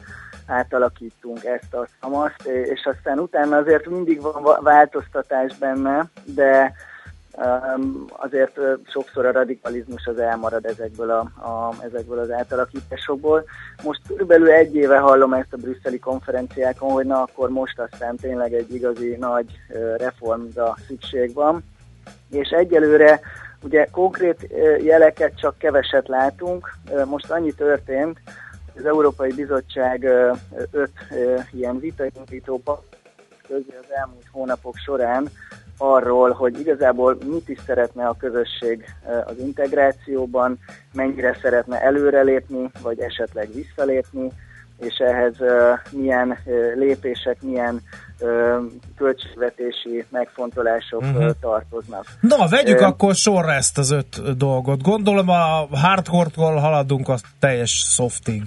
átalakítunk ezt, azt, azt, és aztán utána azért mindig van változtatás benne, de um, azért sokszor a radikalizmus az elmarad ezekből, a, a, ezekből az átalakításokból. Most körülbelül egy éve hallom ezt a brüsszeli konferenciákon, hogy na akkor most aztán tényleg egy igazi nagy reformra szükség van, és egyelőre Ugye konkrét jeleket csak keveset látunk. Most annyi történt, az Európai Bizottság öt ilyen vitaindító közé az elmúlt hónapok során arról, hogy igazából mit is szeretne a közösség az integrációban, mennyire szeretne előrelépni, vagy esetleg visszalépni, és ehhez milyen lépések, milyen költségvetési megfontolások uh-huh. tartoznak. Na, vegyük uh, akkor sorra ezt az öt dolgot. Gondolom a hardcore-tól haladunk a teljes softig.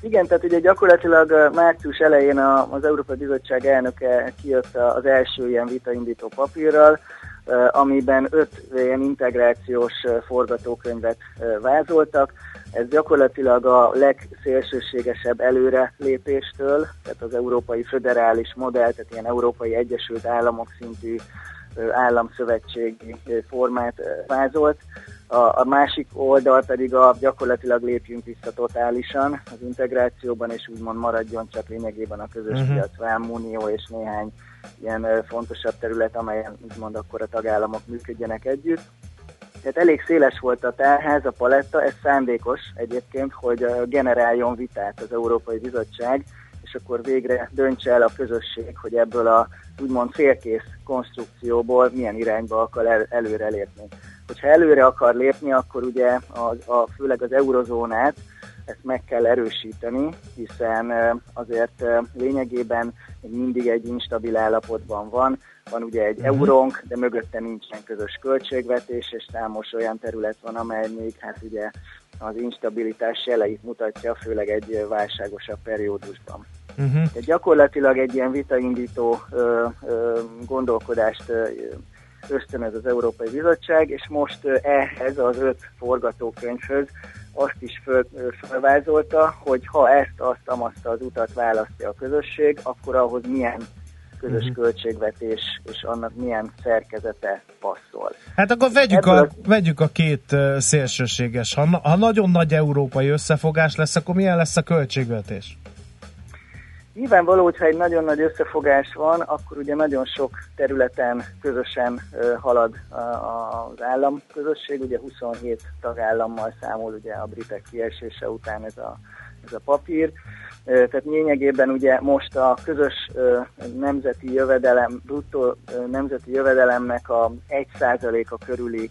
Igen, tehát ugye gyakorlatilag március elején az Európai Bizottság elnöke kijött az első ilyen vitaindító papírral, amiben öt ilyen integrációs forgatókönyvet vázoltak. Ez gyakorlatilag a legszélsőségesebb előre lépéstől, tehát az európai föderális modell, tehát ilyen európai Egyesült Államok szintű államszövetségi formát vázolt. A, a másik oldal pedig a gyakorlatilag lépjünk vissza totálisan az integrációban, és úgymond maradjon csak lényegében a közös uh-huh. piac, vámunió és néhány ilyen fontosabb terület, amelyen úgymond akkor a tagállamok működjenek együtt. Tehát elég széles volt a tárház, a paletta, ez szándékos egyébként, hogy generáljon vitát az Európai Bizottság, és akkor végre döntse el a közösség, hogy ebből a úgymond félkész konstrukcióból milyen irányba akar el, előre lépni. Hogyha előre akar lépni, akkor ugye a, a, főleg az eurozónát ezt meg kell erősíteni, hiszen azért lényegében mindig egy instabil állapotban van. Van ugye egy uh-huh. eurónk, de mögötte nincsen közös költségvetés, és számos olyan terület van, amely még hát ugye az instabilitás jeleit mutatja, főleg egy válságosabb periódusban. Uh-huh. Tehát gyakorlatilag egy ilyen vitaindító ö, ö, gondolkodást ö, ösztönöz az Európai Bizottság, és most ehhez az öt forgatókönyvhöz azt is föl, fölvázolta, hogy ha ezt, azt, amazt az utat választja a közösség, akkor ahhoz milyen közös uh-huh. költségvetés és annak milyen szerkezete passzol. Hát akkor vegyük, a, a, vegyük a két szélsőséges. Ha, ha nagyon nagy európai összefogás lesz, akkor milyen lesz a költségvetés? Nyilvánvaló, hogyha egy nagyon nagy összefogás van, akkor ugye nagyon sok területen közösen halad az államközösség, ugye 27 tagállammal számol ugye a britek kiesése után ez a, ez a papír. Tehát lényegében ugye most a közös nemzeti jövedelem, bruttó nemzeti jövedelemnek a 1%-a körüli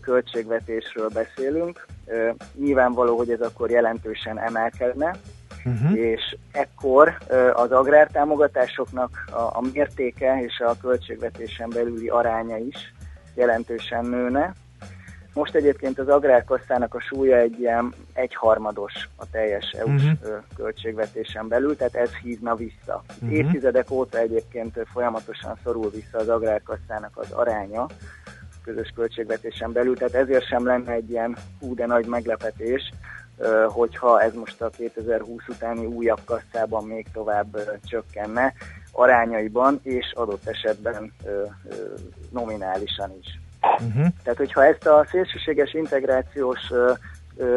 költségvetésről beszélünk. Nyilvánvaló, hogy ez akkor jelentősen emelkedne, uh-huh. és ekkor az agrártámogatásoknak a, a mértéke és a költségvetésen belüli aránya is jelentősen nőne. Most egyébként az agrárkasszának a súlya egy ilyen egyharmados a teljes EU-s uh-huh. költségvetésen belül, tehát ez hívna vissza. Uh-huh. Évtizedek óta egyébként folyamatosan szorul vissza az agrárkasszának az aránya közös költségvetésen belül, tehát ezért sem lenne egy ilyen hú de nagy meglepetés, hogyha ez most a 2020 utáni újabb kasszában még tovább csökkenne arányaiban és adott esetben nominálisan is. Uh-huh. Tehát, hogyha ezt a szélsőséges integrációs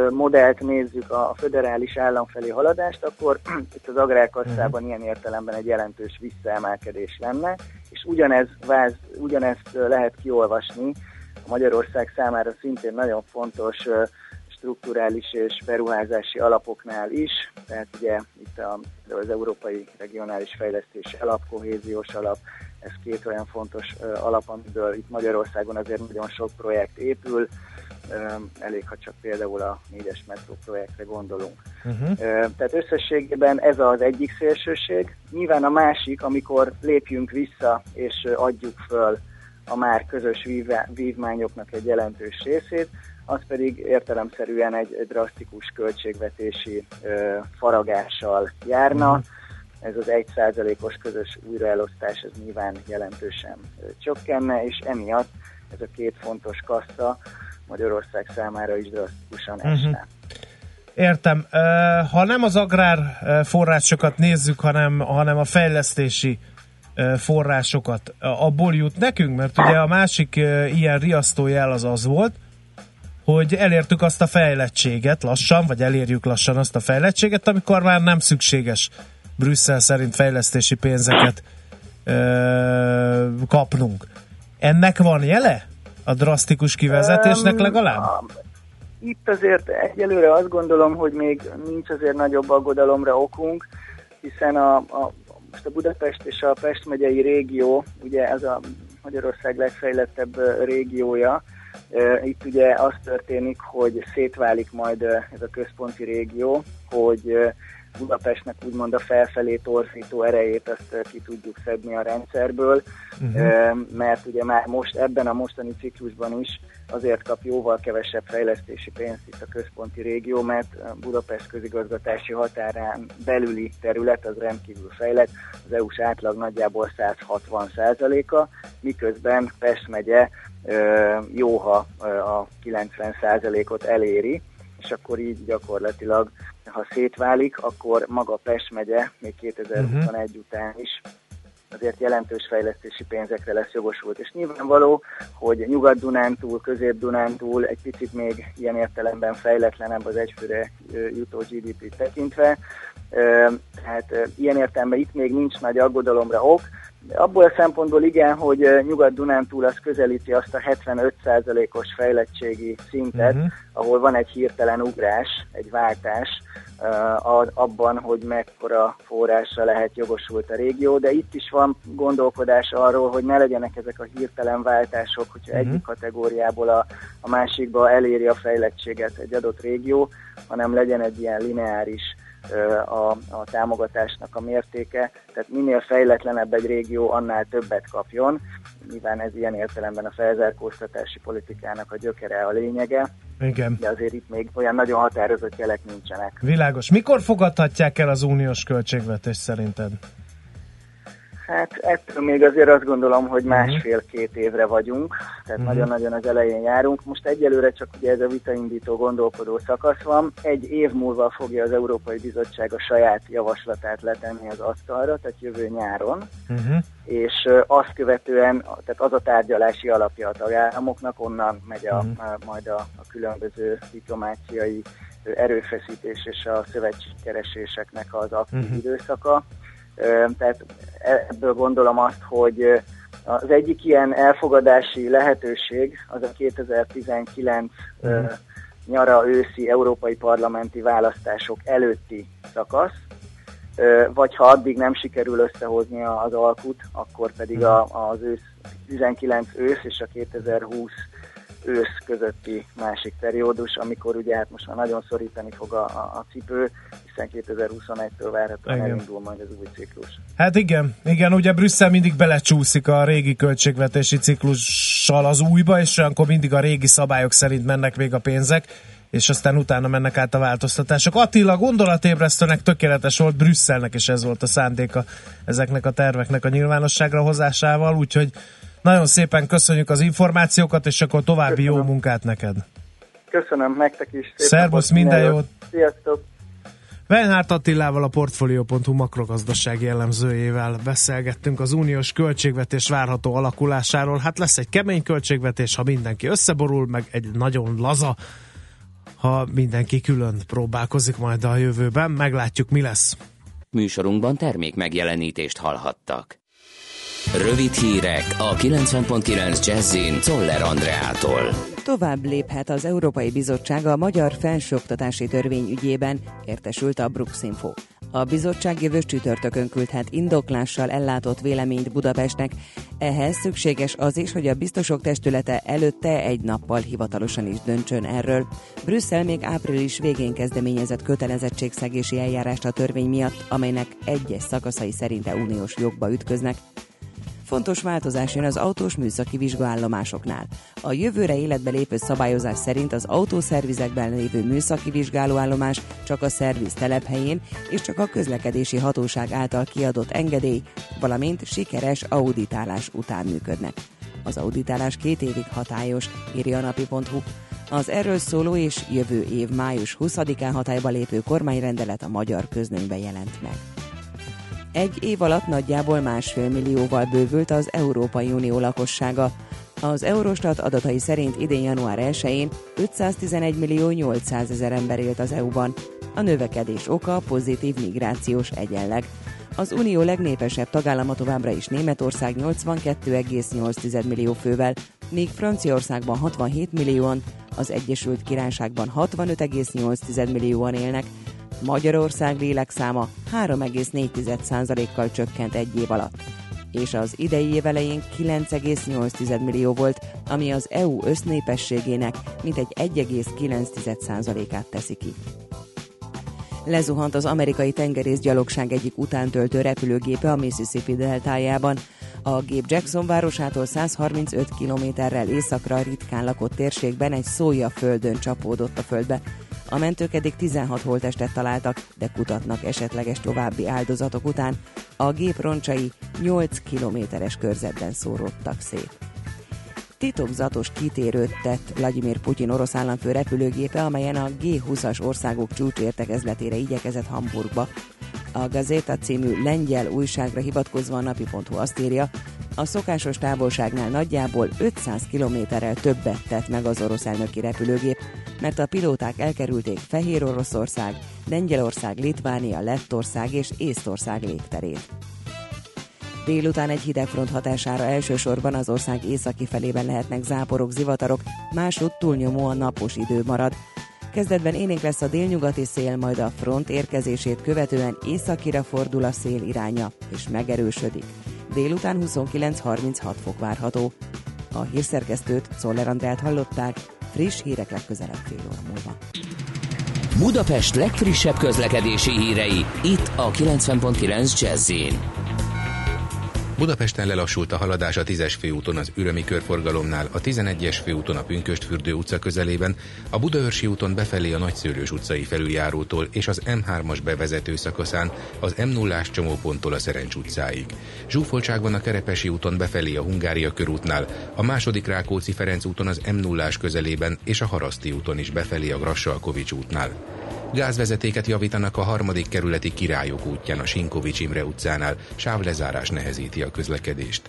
modellt nézzük a föderális állam felé haladást, akkor itt az agrárkasszában ilyen értelemben egy jelentős visszaemelkedés lenne, és ugyanez váz, ugyanezt lehet kiolvasni Magyarország számára szintén nagyon fontos strukturális és beruházási alapoknál is, tehát ugye itt a, az Európai Regionális Fejlesztési Alap, Kohéziós Alap, ez két olyan fontos alap, amiből itt Magyarországon azért nagyon sok projekt épül, elég, ha csak például a négyes metró projektre gondolunk. Uh-huh. Tehát összességében ez az egyik szélsőség. Nyilván a másik, amikor lépjünk vissza és adjuk föl a már közös vívá- vívmányoknak egy jelentős részét, az pedig értelemszerűen egy, egy drasztikus költségvetési ö, faragással járna. Ez az 1%-os közös újraelosztás, ez nyilván jelentősen ö, csökkenne, és emiatt ez a két fontos kassa Magyarország számára is drasztikusan esne. Értem. Ha nem az agrár forrásokat nézzük, hanem, hanem a fejlesztési forrásokat, abból jut nekünk? Mert ugye a másik ilyen riasztójel az az volt, hogy elértük azt a fejlettséget lassan, vagy elérjük lassan azt a fejlettséget, amikor már nem szükséges Brüsszel szerint fejlesztési pénzeket ö, kapnunk. Ennek van jele? A drasztikus kivezetésnek legalább? Itt azért egyelőre azt gondolom, hogy még nincs azért nagyobb aggodalomra okunk, hiszen a, a, most a Budapest és a Pest megyei régió, ugye ez a Magyarország legfejlettebb régiója, Itt ugye az történik, hogy szétválik majd ez a központi régió, hogy Budapestnek úgymond a felfelé torzító erejét azt ki tudjuk szedni a rendszerből, uh-huh. mert ugye már most ebben a mostani ciklusban is azért kap jóval kevesebb fejlesztési pénzt itt a központi régió, mert Budapest közigazgatási határán belüli terület az rendkívül fejlett, az EU-s átlag nagyjából 160 a miközben Pest megye ö, jóha ö, a 90% ot eléri, és akkor így gyakorlatilag, ha szétválik, akkor maga Pest megye még 2021 uh-huh. után is azért jelentős fejlesztési pénzekre lesz jogosult. És nyilvánvaló, hogy Nyugat-Dunántúl, Közép-Dunántúl egy picit még ilyen értelemben fejletlenebb az egyfőre jutó GDP-t tekintve. Tehát ilyen értelemben itt még nincs nagy aggodalomra ok, abból a szempontból igen, hogy Nyugat-Dunántúl az közelíti azt a 75%-os fejlettségi szintet, Mhm. ahol van egy hirtelen ugrás, egy váltás a- abban, hogy mekkora forrásra lehet jogosult a régió, de itt is van gondolkodás arról, hogy ne legyenek ezek a hirtelen váltások, hogyha Mhm. egyik kategóriából a, a másikba eléri a fejlettséget egy adott régió, hanem legyen egy ilyen lineáris a, a támogatásnak a mértéke, tehát minél fejletlenebb egy régió, annál többet kapjon. Nyilván ez ilyen értelemben a felzárkóztatási politikának a gyökere a lényege, Igen. de azért itt még olyan nagyon határozott jelek nincsenek. Világos. Mikor fogadhatják el az uniós költségvetés szerinted? Hát ettől még azért azt gondolom, hogy másfél-két évre vagyunk, tehát Mhm. nagyon-nagyon az elején járunk. Most egyelőre csak ugye ez a vitaindító gondolkodó szakasz van. Egy év múlva fogja az Európai Bizottság a saját javaslatát letenni az asztalra, tehát jövő nyáron, Uh-huh. és azt követően, tehát az a tárgyalási alapja a tagállamoknak, onnan megy a, Mhm. a, majd a, a különböző diplomáciai erőfeszítés és a szövetségkereséseknek az aktív Mhm. időszaka. Tehát ebből gondolom azt, hogy az egyik ilyen elfogadási lehetőség az a 2019 ö, Mhm. nyara őszi európai parlamenti választások előtti szakasz, vagy ha addig nem sikerül összehozni az alkut, akkor pedig a, az ősz, 19 ősz és a 2020 ősz közötti másik periódus, amikor ugye hát most már nagyon szorítani fog a, a, a cipő, hiszen 2021-től várhatóan Igen. elindul majd az új ciklus. Hát igen, igen, ugye Brüsszel mindig belecsúszik a régi költségvetési ciklussal az újba, és olyankor mindig a régi szabályok szerint mennek még a pénzek, és aztán utána mennek át a változtatások. Attila gondolatébresztőnek tökéletes volt, Brüsszelnek is ez volt a szándéka ezeknek a terveknek a nyilvánosságra hozásával, úgyhogy nagyon szépen köszönjük az információkat, és akkor további jó Köszönöm. munkát neked. Köszönöm nektek is. Szép Szervusz, napot, minden jót! Sziasztok! Venhárt Attilával a Portfolio.hu makrogazdasági jellemzőjével beszélgettünk az uniós költségvetés várható alakulásáról. Hát lesz egy kemény költségvetés, ha mindenki összeborul, meg egy nagyon laza, ha mindenki külön próbálkozik majd a jövőben. Meglátjuk, mi lesz. Műsorunkban termék megjelenítést hallhattak. Rövid hírek a 90.9 Jazzin Toller Andreától. Tovább léphet az Európai Bizottság a Magyar Felsőoktatási Törvény ügyében, értesült a Bruxinfo. A bizottság jövő csütörtökön küldhet indoklással ellátott véleményt Budapestnek. Ehhez szükséges az is, hogy a biztosok testülete előtte egy nappal hivatalosan is döntsön erről. Brüsszel még április végén kezdeményezett kötelezettségszegési eljárást a törvény miatt, amelynek egyes szakaszai szerinte uniós jogba ütköznek. Fontos változás jön az autós műszaki vizsgaállomásoknál. A jövőre életbe lépő szabályozás szerint az autószervizekben lévő műszaki vizsgálóállomás csak a szerviz telephelyén és csak a közlekedési hatóság által kiadott engedély, valamint sikeres auditálás után működnek. Az auditálás két évig hatályos, írja a napi.hu. Az erről szóló és jövő év május 20-án hatályba lépő kormányrendelet a magyar közlönybe jelent meg. Egy év alatt nagyjából másfél millióval bővült az Európai Unió lakossága. Az Eurostat adatai szerint idén január 1-én 511 millió 800 ezer ember élt az EU-ban. A növekedés oka pozitív migrációs egyenleg. Az unió legnépesebb tagállama továbbra is Németország 82,8 millió fővel, míg Franciaországban 67 millióan, az Egyesült Királyságban 65,8 millióan élnek, Magyarország lélekszáma 3,4%-kal csökkent egy év alatt, és az idei év elején 9,8 millió volt, ami az EU össznépességének mintegy 1,9%-át teszi ki. Lezuhant az amerikai tengerészgyalogság egyik utántöltő repülőgépe a Mississippi deltájában. A gép Jackson városától 135 kilométerrel északra ritkán lakott térségben egy szója földön csapódott a földbe. A mentők eddig 16 holtestet találtak, de kutatnak esetleges további áldozatok után. A gép roncsai 8 kilométeres körzetben szóródtak szét. Titokzatos kitérőt tett Vladimir Putyin orosz államfő repülőgépe, amelyen a G20-as országok csúcsértekezletére igyekezett Hamburgba. A Gazeta című lengyel újságra hivatkozva a napi.hu azt írja, a szokásos távolságnál nagyjából 500 kilométerrel többet tett meg az orosz elnöki repülőgép, mert a pilóták elkerülték Fehér Oroszország, Lengyelország, Litvánia, Lettország és Észtország légterét. Délután egy hidegfront hatására elsősorban az ország északi felében lehetnek záporok, zivatarok, másút túlnyomóan napos idő marad. Kezdetben élénk lesz a délnyugati szél, majd a front érkezését követően északira fordul a szél iránya, és megerősödik. Délután 29-36 fok várható. A hírszerkesztőt, Szoller Andrát hallották, friss hírek legközelebb fél óra múlva. Budapest legfrissebb közlekedési hírei, itt a 90.9 jazz Budapesten lelassult a haladás a 10-es főúton az Ürömi körforgalomnál, a 11-es főúton a Pünköstfürdő utca közelében, a Budaörsi úton befelé a Nagyszőlős utcai felüljárótól és az M3-as bevezető szakaszán az m 0 csomóponttól a Szerencs utcáig. Zsúfoltság van a Kerepesi úton befelé a Hungária körútnál, a második Rákóczi Ferenc úton az m 0 közelében és a Haraszti úton is befelé a Grassalkovics útnál. Gázvezetéket javítanak a harmadik kerületi Királyok útján a Sinkovics Imre utcánál, sávlezárás nehezíti a közlekedést.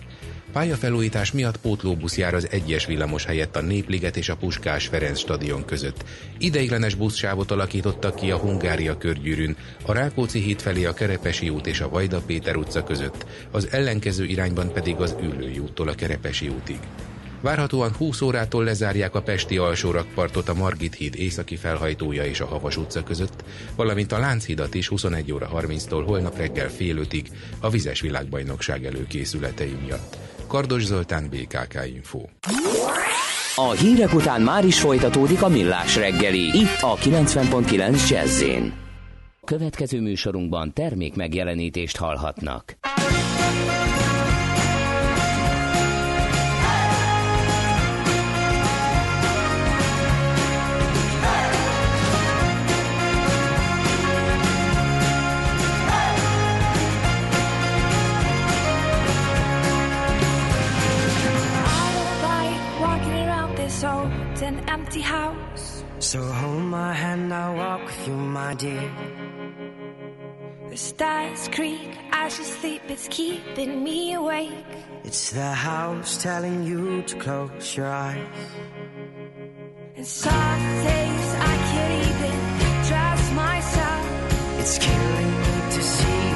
Pályafelújítás miatt pótlóbusz jár az egyes villamos helyett a Népliget és a Puskás Ferenc stadion között. Ideiglenes buszsávot alakítottak ki a Hungária körgyűrűn, a Rákóczi híd felé a Kerepesi út és a Vajda Péter utca között, az ellenkező irányban pedig az Üllői úttól a Kerepesi útig. Várhatóan 20 órától lezárják a Pesti alsórakpartot a Margit híd északi felhajtója és a Havas utca között, valamint a Lánchidat is 21 óra 30-tól holnap reggel fél ötig a vizes világbajnokság előkészületei miatt. Kardos Zoltán, BKK Info. A hírek után már is folytatódik a millás reggeli, itt a 90.9 jazz Következő műsorunkban termék megjelenítést hallhatnak. Dear. The stars creak as you sleep, it's keeping me awake. It's the house telling you to close your eyes. And some days I can't even trust myself. It's killing me to see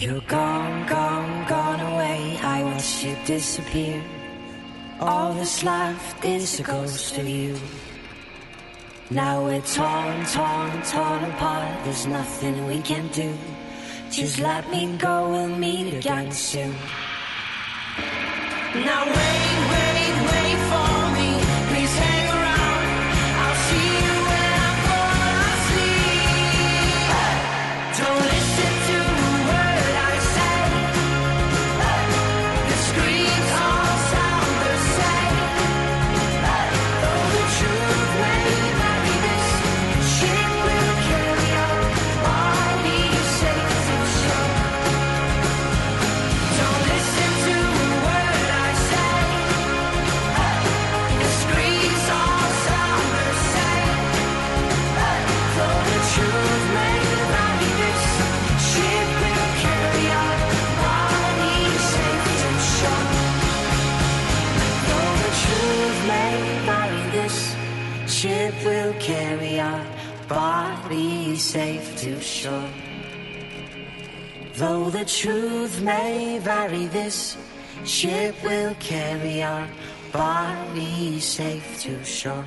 You're gone, gone, gone away. I watched you disappear. All that's left is a ghost of you. Now we're torn, torn, torn apart. There's nothing we can do. Just let me go, we'll meet again soon. Now wait safe to shore. Though the truth may vary, this ship will carry our bodies safe to shore.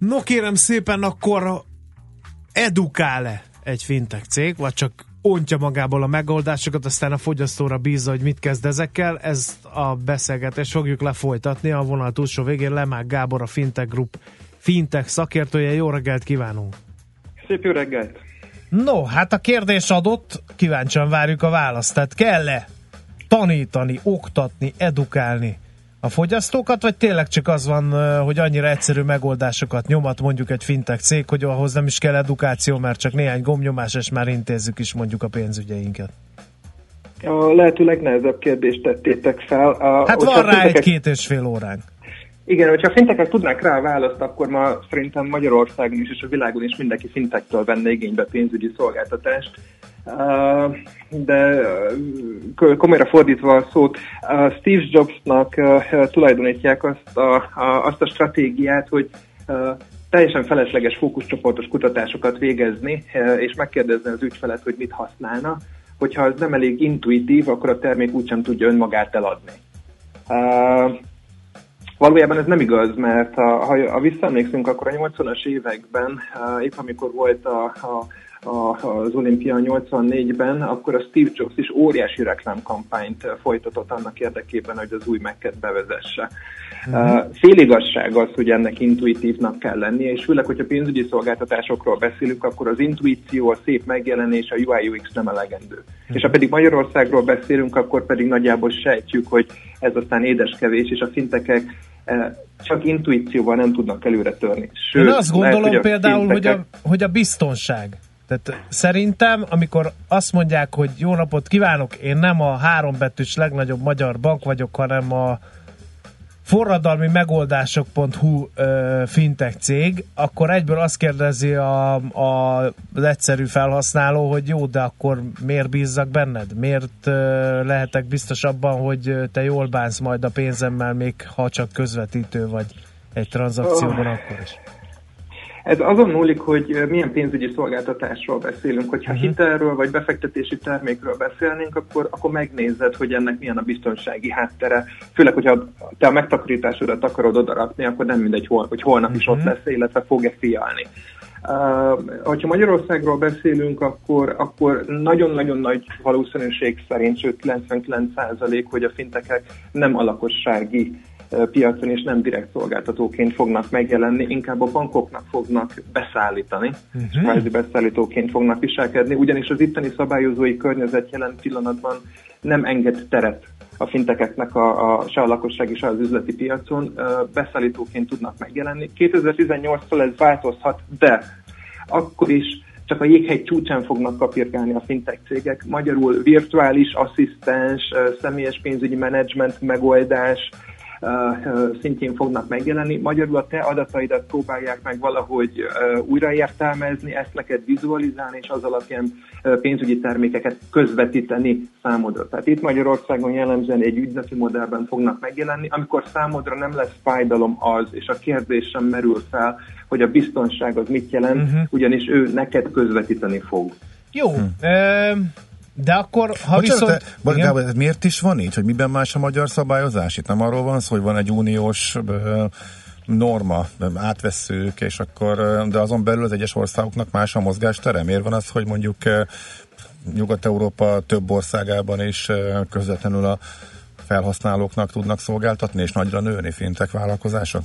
No kérem szépen, akkor edukál-e egy fintech cég, vagy csak ontja magából a megoldásokat, aztán a fogyasztóra bízza, hogy mit kezd ezekkel. Ezt a beszélgetést fogjuk lefolytatni. A vonal túlsó végén Lemák Gábor, a Fintech Group fintech szakértője. Jó reggelt kívánunk! Szép jó reggelt! No, hát a kérdés adott, kíváncsian várjuk a választ. Tehát kell-e tanítani, oktatni, edukálni a fogyasztókat, vagy tényleg csak az van, hogy annyira egyszerű megoldásokat nyomat mondjuk egy fintech cég, hogy ahhoz nem is kell edukáció, mert csak néhány gomnyomás, és már intézzük is mondjuk a pénzügyeinket. A lehető legnehezebb kérdést tettétek fel. A, Hát van rá egy két és fél óránk. Igen, hogyha fintekek tudnák rá a választ, akkor ma szerintem Magyarországon is és a világon is mindenki fintektől venne igénybe pénzügyi szolgáltatást. De komolyra fordítva a szót, Steve Jobsnak tulajdonítják azt a, azt a stratégiát, hogy teljesen felesleges fókuszcsoportos kutatásokat végezni, és megkérdezni az ügyfelet, hogy mit használna. Hogyha ez nem elég intuitív, akkor a termék úgysem tudja önmagát eladni. Valójában ez nem igaz, mert ha, ha, visszaemlékszünk, akkor a 80-as években, épp amikor volt a, a, az olimpia 84-ben, akkor a Steve Jobs is óriási reklámkampányt folytatott annak érdekében, hogy az új Mac-et bevezesse. Uh, féligazság az, hogy ennek intuitívnak kell lennie, és főleg, hogyha pénzügyi szolgáltatásokról beszélünk, akkor az intuíció, a szép megjelenés, a UI UX nem elegendő. És ha pedig Magyarországról beszélünk, akkor pedig nagyjából sejtjük, hogy ez aztán édeskevés, és a fintekek csak intuícióval nem tudnak előre törni. Sőt, Én azt gondolom lehet, hogy például, hogy a, fintekek- hogy a biztonság. Tehát szerintem, amikor azt mondják, hogy jó napot kívánok, én nem a hárombetűs legnagyobb magyar bank vagyok, hanem a forradalmi megoldások.hu ö, fintech cég, akkor egyből azt kérdezi a, a, az egyszerű felhasználó, hogy jó, de akkor miért bízzak benned? Miért ö, lehetek biztos abban, hogy te jól bánsz majd a pénzemmel, még ha csak közvetítő vagy egy tranzakcióban akkor is? Ez azon múlik, hogy milyen pénzügyi szolgáltatásról beszélünk. Hogyha Mhm. uh-huh. hitelről vagy befektetési termékről beszélnénk, akkor, akkor megnézed, hogy ennek milyen a biztonsági háttere. Főleg, hogyha te a megtakarításodat akarod odarakni, akkor nem mindegy, hol, hogy holnap is ott lesz, illetve fog-e fialni. Uh, hogyha Magyarországról beszélünk, akkor, akkor nagyon-nagyon nagy valószínűség szerint, sőt 99% hogy a fintekek nem a lakossági piacon és nem direkt szolgáltatóként fognak megjelenni, inkább a bankoknak fognak beszállítani, uh-huh. kvázi beszállítóként fognak viselkedni, ugyanis az itteni szabályozói környezet jelen pillanatban nem enged teret a fintekeknek a, a, se a lakossági, se az üzleti piacon beszállítóként tudnak megjelenni. 2018-tól ez változhat, de akkor is csak a jéghegy csúcsán fognak kapirgálni a fintech cégek. Magyarul virtuális asszisztens, személyes pénzügyi menedzsment megoldás, szintjén fognak megjelenni. Magyarul a te adataidat próbálják meg valahogy újraértelmezni, ezt neked vizualizálni, és az alapján pénzügyi termékeket közvetíteni számodra. Tehát itt Magyarországon jellemzően egy ügynöki modellben fognak megjelenni, amikor számodra nem lesz fájdalom az, és a kérdés sem merül fel, hogy a biztonság az mit jelent, Mhm. ugyanis ő neked közvetíteni fog. Jó, hm. ö, de akkor, ha Bocsánat, viszont... te, Gábor, ez miért is van így, hogy miben más a magyar szabályozás? Itt nem arról van szó, hogy van egy uniós ö, norma, átvesszük, és akkor, de azon belül az egyes országoknak más a mozgástere. Miért van az, hogy mondjuk Nyugat-Európa több országában is közvetlenül a felhasználóknak tudnak szolgáltatni, és nagyra nőni fintek vállalkozások?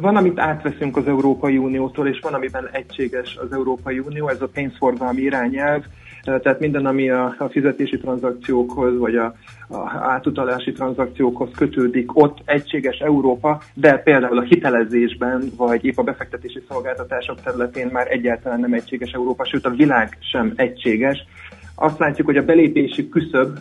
Van, amit átveszünk az Európai Uniótól, és van, amiben egységes az Európai Unió, ez a pénzforgalmi irányelv, tehát minden, ami a, a fizetési tranzakciókhoz, vagy a, a átutalási tranzakciókhoz kötődik, ott egységes Európa, de például a hitelezésben, vagy épp a befektetési szolgáltatások területén már egyáltalán nem egységes Európa, sőt a világ sem egységes. Azt látjuk, hogy a belépési küszöb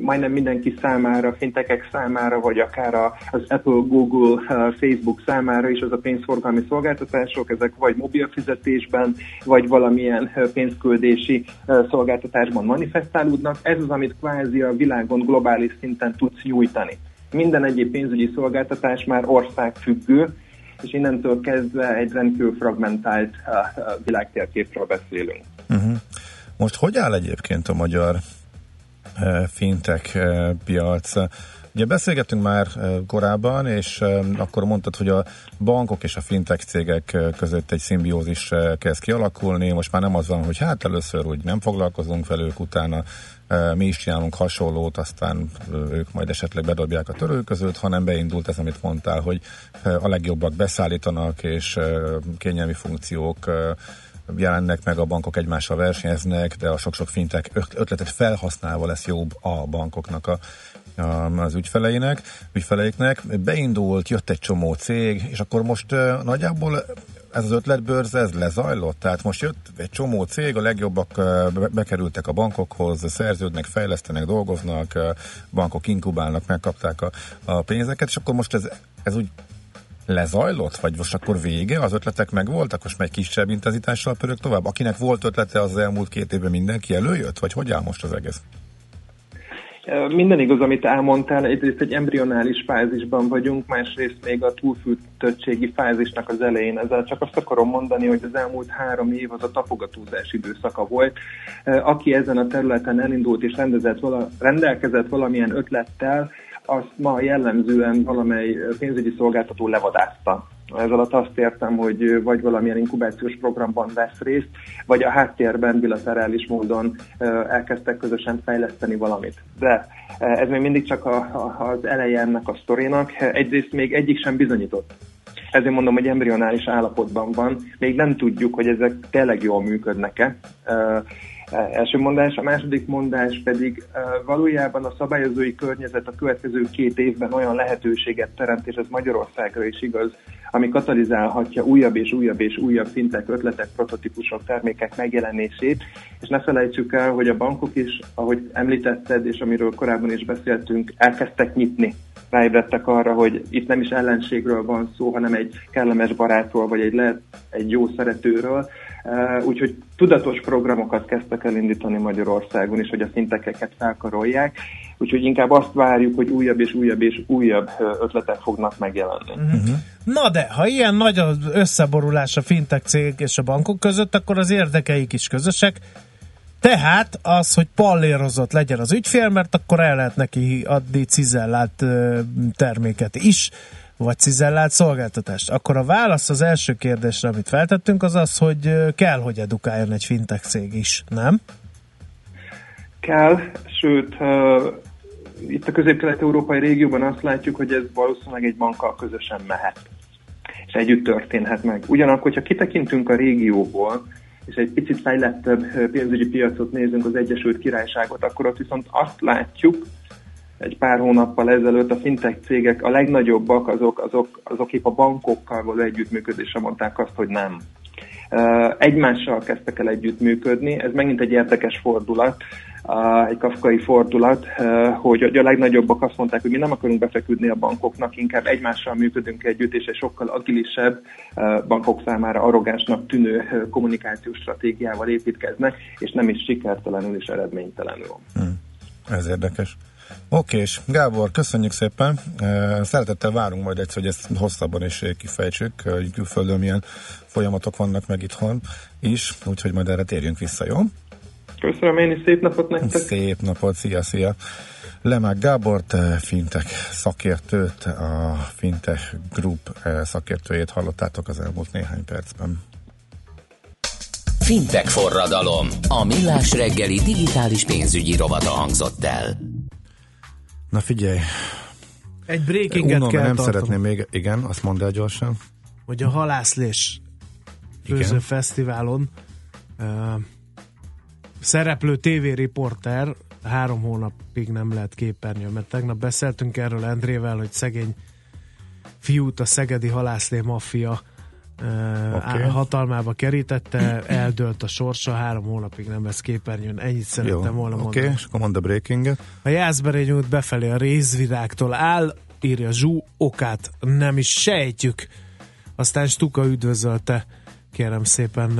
majdnem mindenki számára, fintekek számára, vagy akár az Apple, Google, Facebook számára is az a pénzforgalmi szolgáltatások, ezek vagy mobil fizetésben, vagy valamilyen pénzküldési szolgáltatásban manifestálódnak. Ez az, amit kvázi a világon globális szinten tudsz nyújtani. Minden egyéb pénzügyi szolgáltatás már országfüggő, és innentől kezdve egy rendkívül fragmentált világtérképről beszélünk. Uh-huh. Most hogy áll egyébként a magyar fintech piac? Ugye beszélgettünk már korábban, és akkor mondtad, hogy a bankok és a fintech cégek között egy szimbiózis kezd kialakulni. Most már nem az van, hogy hát először úgy nem foglalkozunk velük, utána mi is csinálunk hasonlót, aztán ők majd esetleg bedobják a törőközőt, hanem beindult ez, amit mondtál, hogy a legjobbak beszállítanak, és kényelmi funkciók jelennek meg, a bankok egymással versenyeznek, de a sok-sok fintek ötletet felhasználva lesz jobb a bankoknak a, az ügyfeleinek, ügyfeleiknek. Beindult, jött egy csomó cég, és akkor most nagyjából ez az ötletbőrz, ez lezajlott? Tehát most jött egy csomó cég, a legjobbak bekerültek a bankokhoz, szerződnek, fejlesztenek, dolgoznak, bankok inkubálnak, megkapták a, a pénzeket, és akkor most ez, ez úgy lezajlott? Vagy most akkor vége? Az ötletek megvoltak? Most már egy kisebb intenzitással pörög tovább? Akinek volt ötlete az elmúlt két évben mindenki előjött? Vagy hogy áll most az egész? Minden igaz, amit elmondtál, egyrészt egy embrionális fázisban vagyunk, másrészt még a túlfűtöttségi fázisnak az elején. Ezzel csak azt akarom mondani, hogy az elmúlt három év az a tapogatózás időszaka volt. Aki ezen a területen elindult és rendezett vala, rendelkezett valamilyen ötlettel, azt ma jellemzően valamely pénzügyi szolgáltató levadázta. Ez alatt azt értem, hogy vagy valamilyen inkubációs programban vesz részt, vagy a háttérben bilaterális módon elkezdtek közösen fejleszteni valamit. De ez még mindig csak a, a, az eleje ennek a sztorinak. Egyrészt még egyik sem bizonyított. Ezért mondom, hogy embrionális állapotban van. Még nem tudjuk, hogy ezek tényleg jól működnek-e. Első mondás, a második mondás pedig valójában a szabályozói környezet a következő két évben olyan lehetőséget teremt, és ez Magyarországra is igaz, ami katalizálhatja újabb és újabb és újabb szintek, ötletek, prototípusok, termékek megjelenését, és ne felejtsük el, hogy a bankok is, ahogy említetted, és amiről korábban is beszéltünk, elkezdtek nyitni. Ráébredtek arra, hogy itt nem is ellenségről van szó, hanem egy kellemes barátról, vagy egy, lehet, egy jó szeretőről, úgyhogy tudatos programokat kezdtek elindítani Magyarországon is, hogy a szintekeket felkarolják. Úgyhogy inkább azt várjuk, hogy újabb és újabb és újabb ötletek fognak megjelenni. Uh-huh. Na de, ha ilyen nagy az összeborulás a fintech cég és a bankok között, akkor az érdekeik is közösek. Tehát az, hogy pallérozott legyen az ügyfél, mert akkor el lehet neki adni cizellált terméket is vagy cizellált szolgáltatást. Akkor a válasz az első kérdésre, amit feltettünk, az az, hogy kell, hogy edukáljon egy fintech cég is, nem? Kell, sőt, itt a közép-kelet-európai régióban azt látjuk, hogy ez valószínűleg egy bankkal közösen mehet, és együtt történhet meg. Ugyanakkor, hogyha kitekintünk a régióból, és egy picit fejlettebb pénzügyi piacot nézünk, az Egyesült Királyságot, akkor ott viszont azt látjuk, egy pár hónappal ezelőtt a fintech cégek, a legnagyobbak, azok, azok, azok épp a bankokkal való együttműködésre mondták azt, hogy nem. Egymással kezdtek el együttműködni, ez megint egy érdekes fordulat, egy kafkai fordulat, hogy a legnagyobbak azt mondták, hogy mi nem akarunk befeküdni a bankoknak, inkább egymással működünk együtt, és egy sokkal agilisebb bankok számára arrogánsnak tűnő kommunikációs stratégiával építkeznek, és nem is sikertelenül és eredménytelenül. Hmm. Ez érdekes. Oké, és Gábor, köszönjük szépen. Szeretettel várunk majd egyszer, hogy ezt hosszabban is kifejtsük, hogy külföldön milyen folyamatok vannak meg itthon is, úgyhogy majd erre térjünk vissza, jó? Köszönöm én is, szép napot nektek! Szép napot, szia, szia! Lemák Gábort, Fintech szakértőt, a Fintech Group szakértőjét hallottátok az elmúlt néhány percben. Fintech forradalom. A millás reggeli digitális pénzügyi rovata hangzott el. Na figyelj. Egy breakinget Unom, kell nem tartom. szeretném még, igen, azt mondd el gyorsan. Hogy a halászlés főző fesztiválon uh, szereplő tévériporter három hónapig nem lehet képernyő, mert tegnap beszéltünk erről Endrével, hogy szegény fiút a szegedi halászlé maffia Oké. hatalmába kerítette, eldőlt a sorsa, három hónapig nem lesz képernyőn. Ennyit szerettem volna Oké, mondani. és akkor mondd a breakinget. A Jászberény út befelé a részvirágtól áll, írja Zsú, okát nem is sejtjük. Aztán Stuka üdvözölte kérem szépen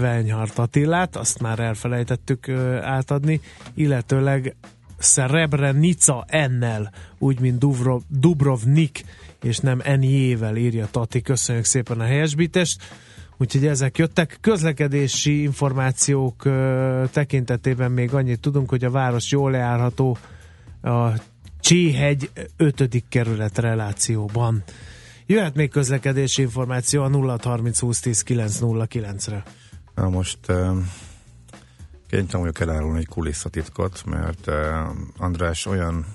Venyhart Attilát, azt már elfelejtettük átadni, illetőleg Srebrenica ennel, úgy, mint Dubrov, Dubrovnik, és nem Enjével írja Tati. Köszönjük szépen a helyesbítést. Úgyhogy ezek jöttek. Közlekedési információk ö, tekintetében még annyit tudunk, hogy a város jól járható a Cséhegy 5. kerület relációban. Jöhet még közlekedési információ a 0 30 20 10 909 re Na most kénytelen vagyok elárulni egy kulisszatitkot, mert uh, András olyan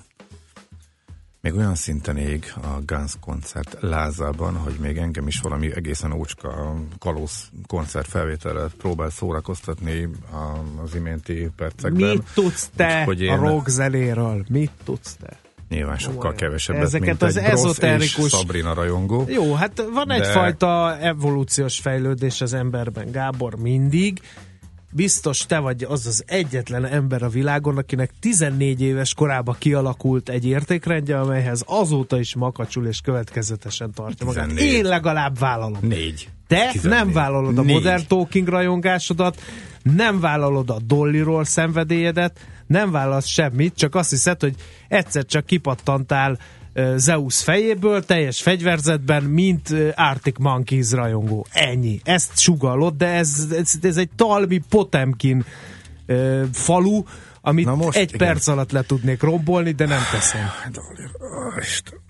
még olyan szinten ég a Guns koncert lázában, hogy még engem is valami egészen ócska kalóz koncert felvétellel próbál szórakoztatni az iménti percekben. Mit tudsz te Úgyhogy a én- rock zenéről? Mit tudsz te? nyilván sokkal Komolyan. kevesebbet, Ezeket mint az egy ezoterikus- Sabrina rajongó. Jó, hát van De- egyfajta evolúciós fejlődés az emberben, Gábor, mindig. Biztos te vagy az az egyetlen ember a világon, akinek 14 éves korában kialakult egy értékrendje, amelyhez azóta is makacsul és következetesen tartja magát. 14. Én legalább vállalom. Négy. Te 14. nem vállalod a Négy. Modern Talking rajongásodat, nem vállalod a Dollyról szenvedélyedet, nem vállalsz semmit, csak azt hiszed, hogy egyszer csak kipattantál Zeus fejéből, teljes fegyverzetben, mint Arctic Monkeys rajongó. Ennyi. Ezt sugallod, de ez, ez, ez egy talmi Potemkin falu, amit Na most, egy igen. perc alatt le tudnék rombolni, de nem teszem. Ó, Isten.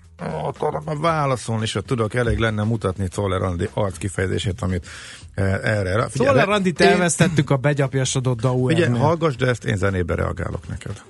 Már válaszolni, és tudok, elég lenne mutatni Czoller Andi arc kifejezését, amit eh, erre... Randit én- elvesztettük a begyapjasodott Ugye, Dauernél. hallgass, de ezt én zenébe reagálok neked.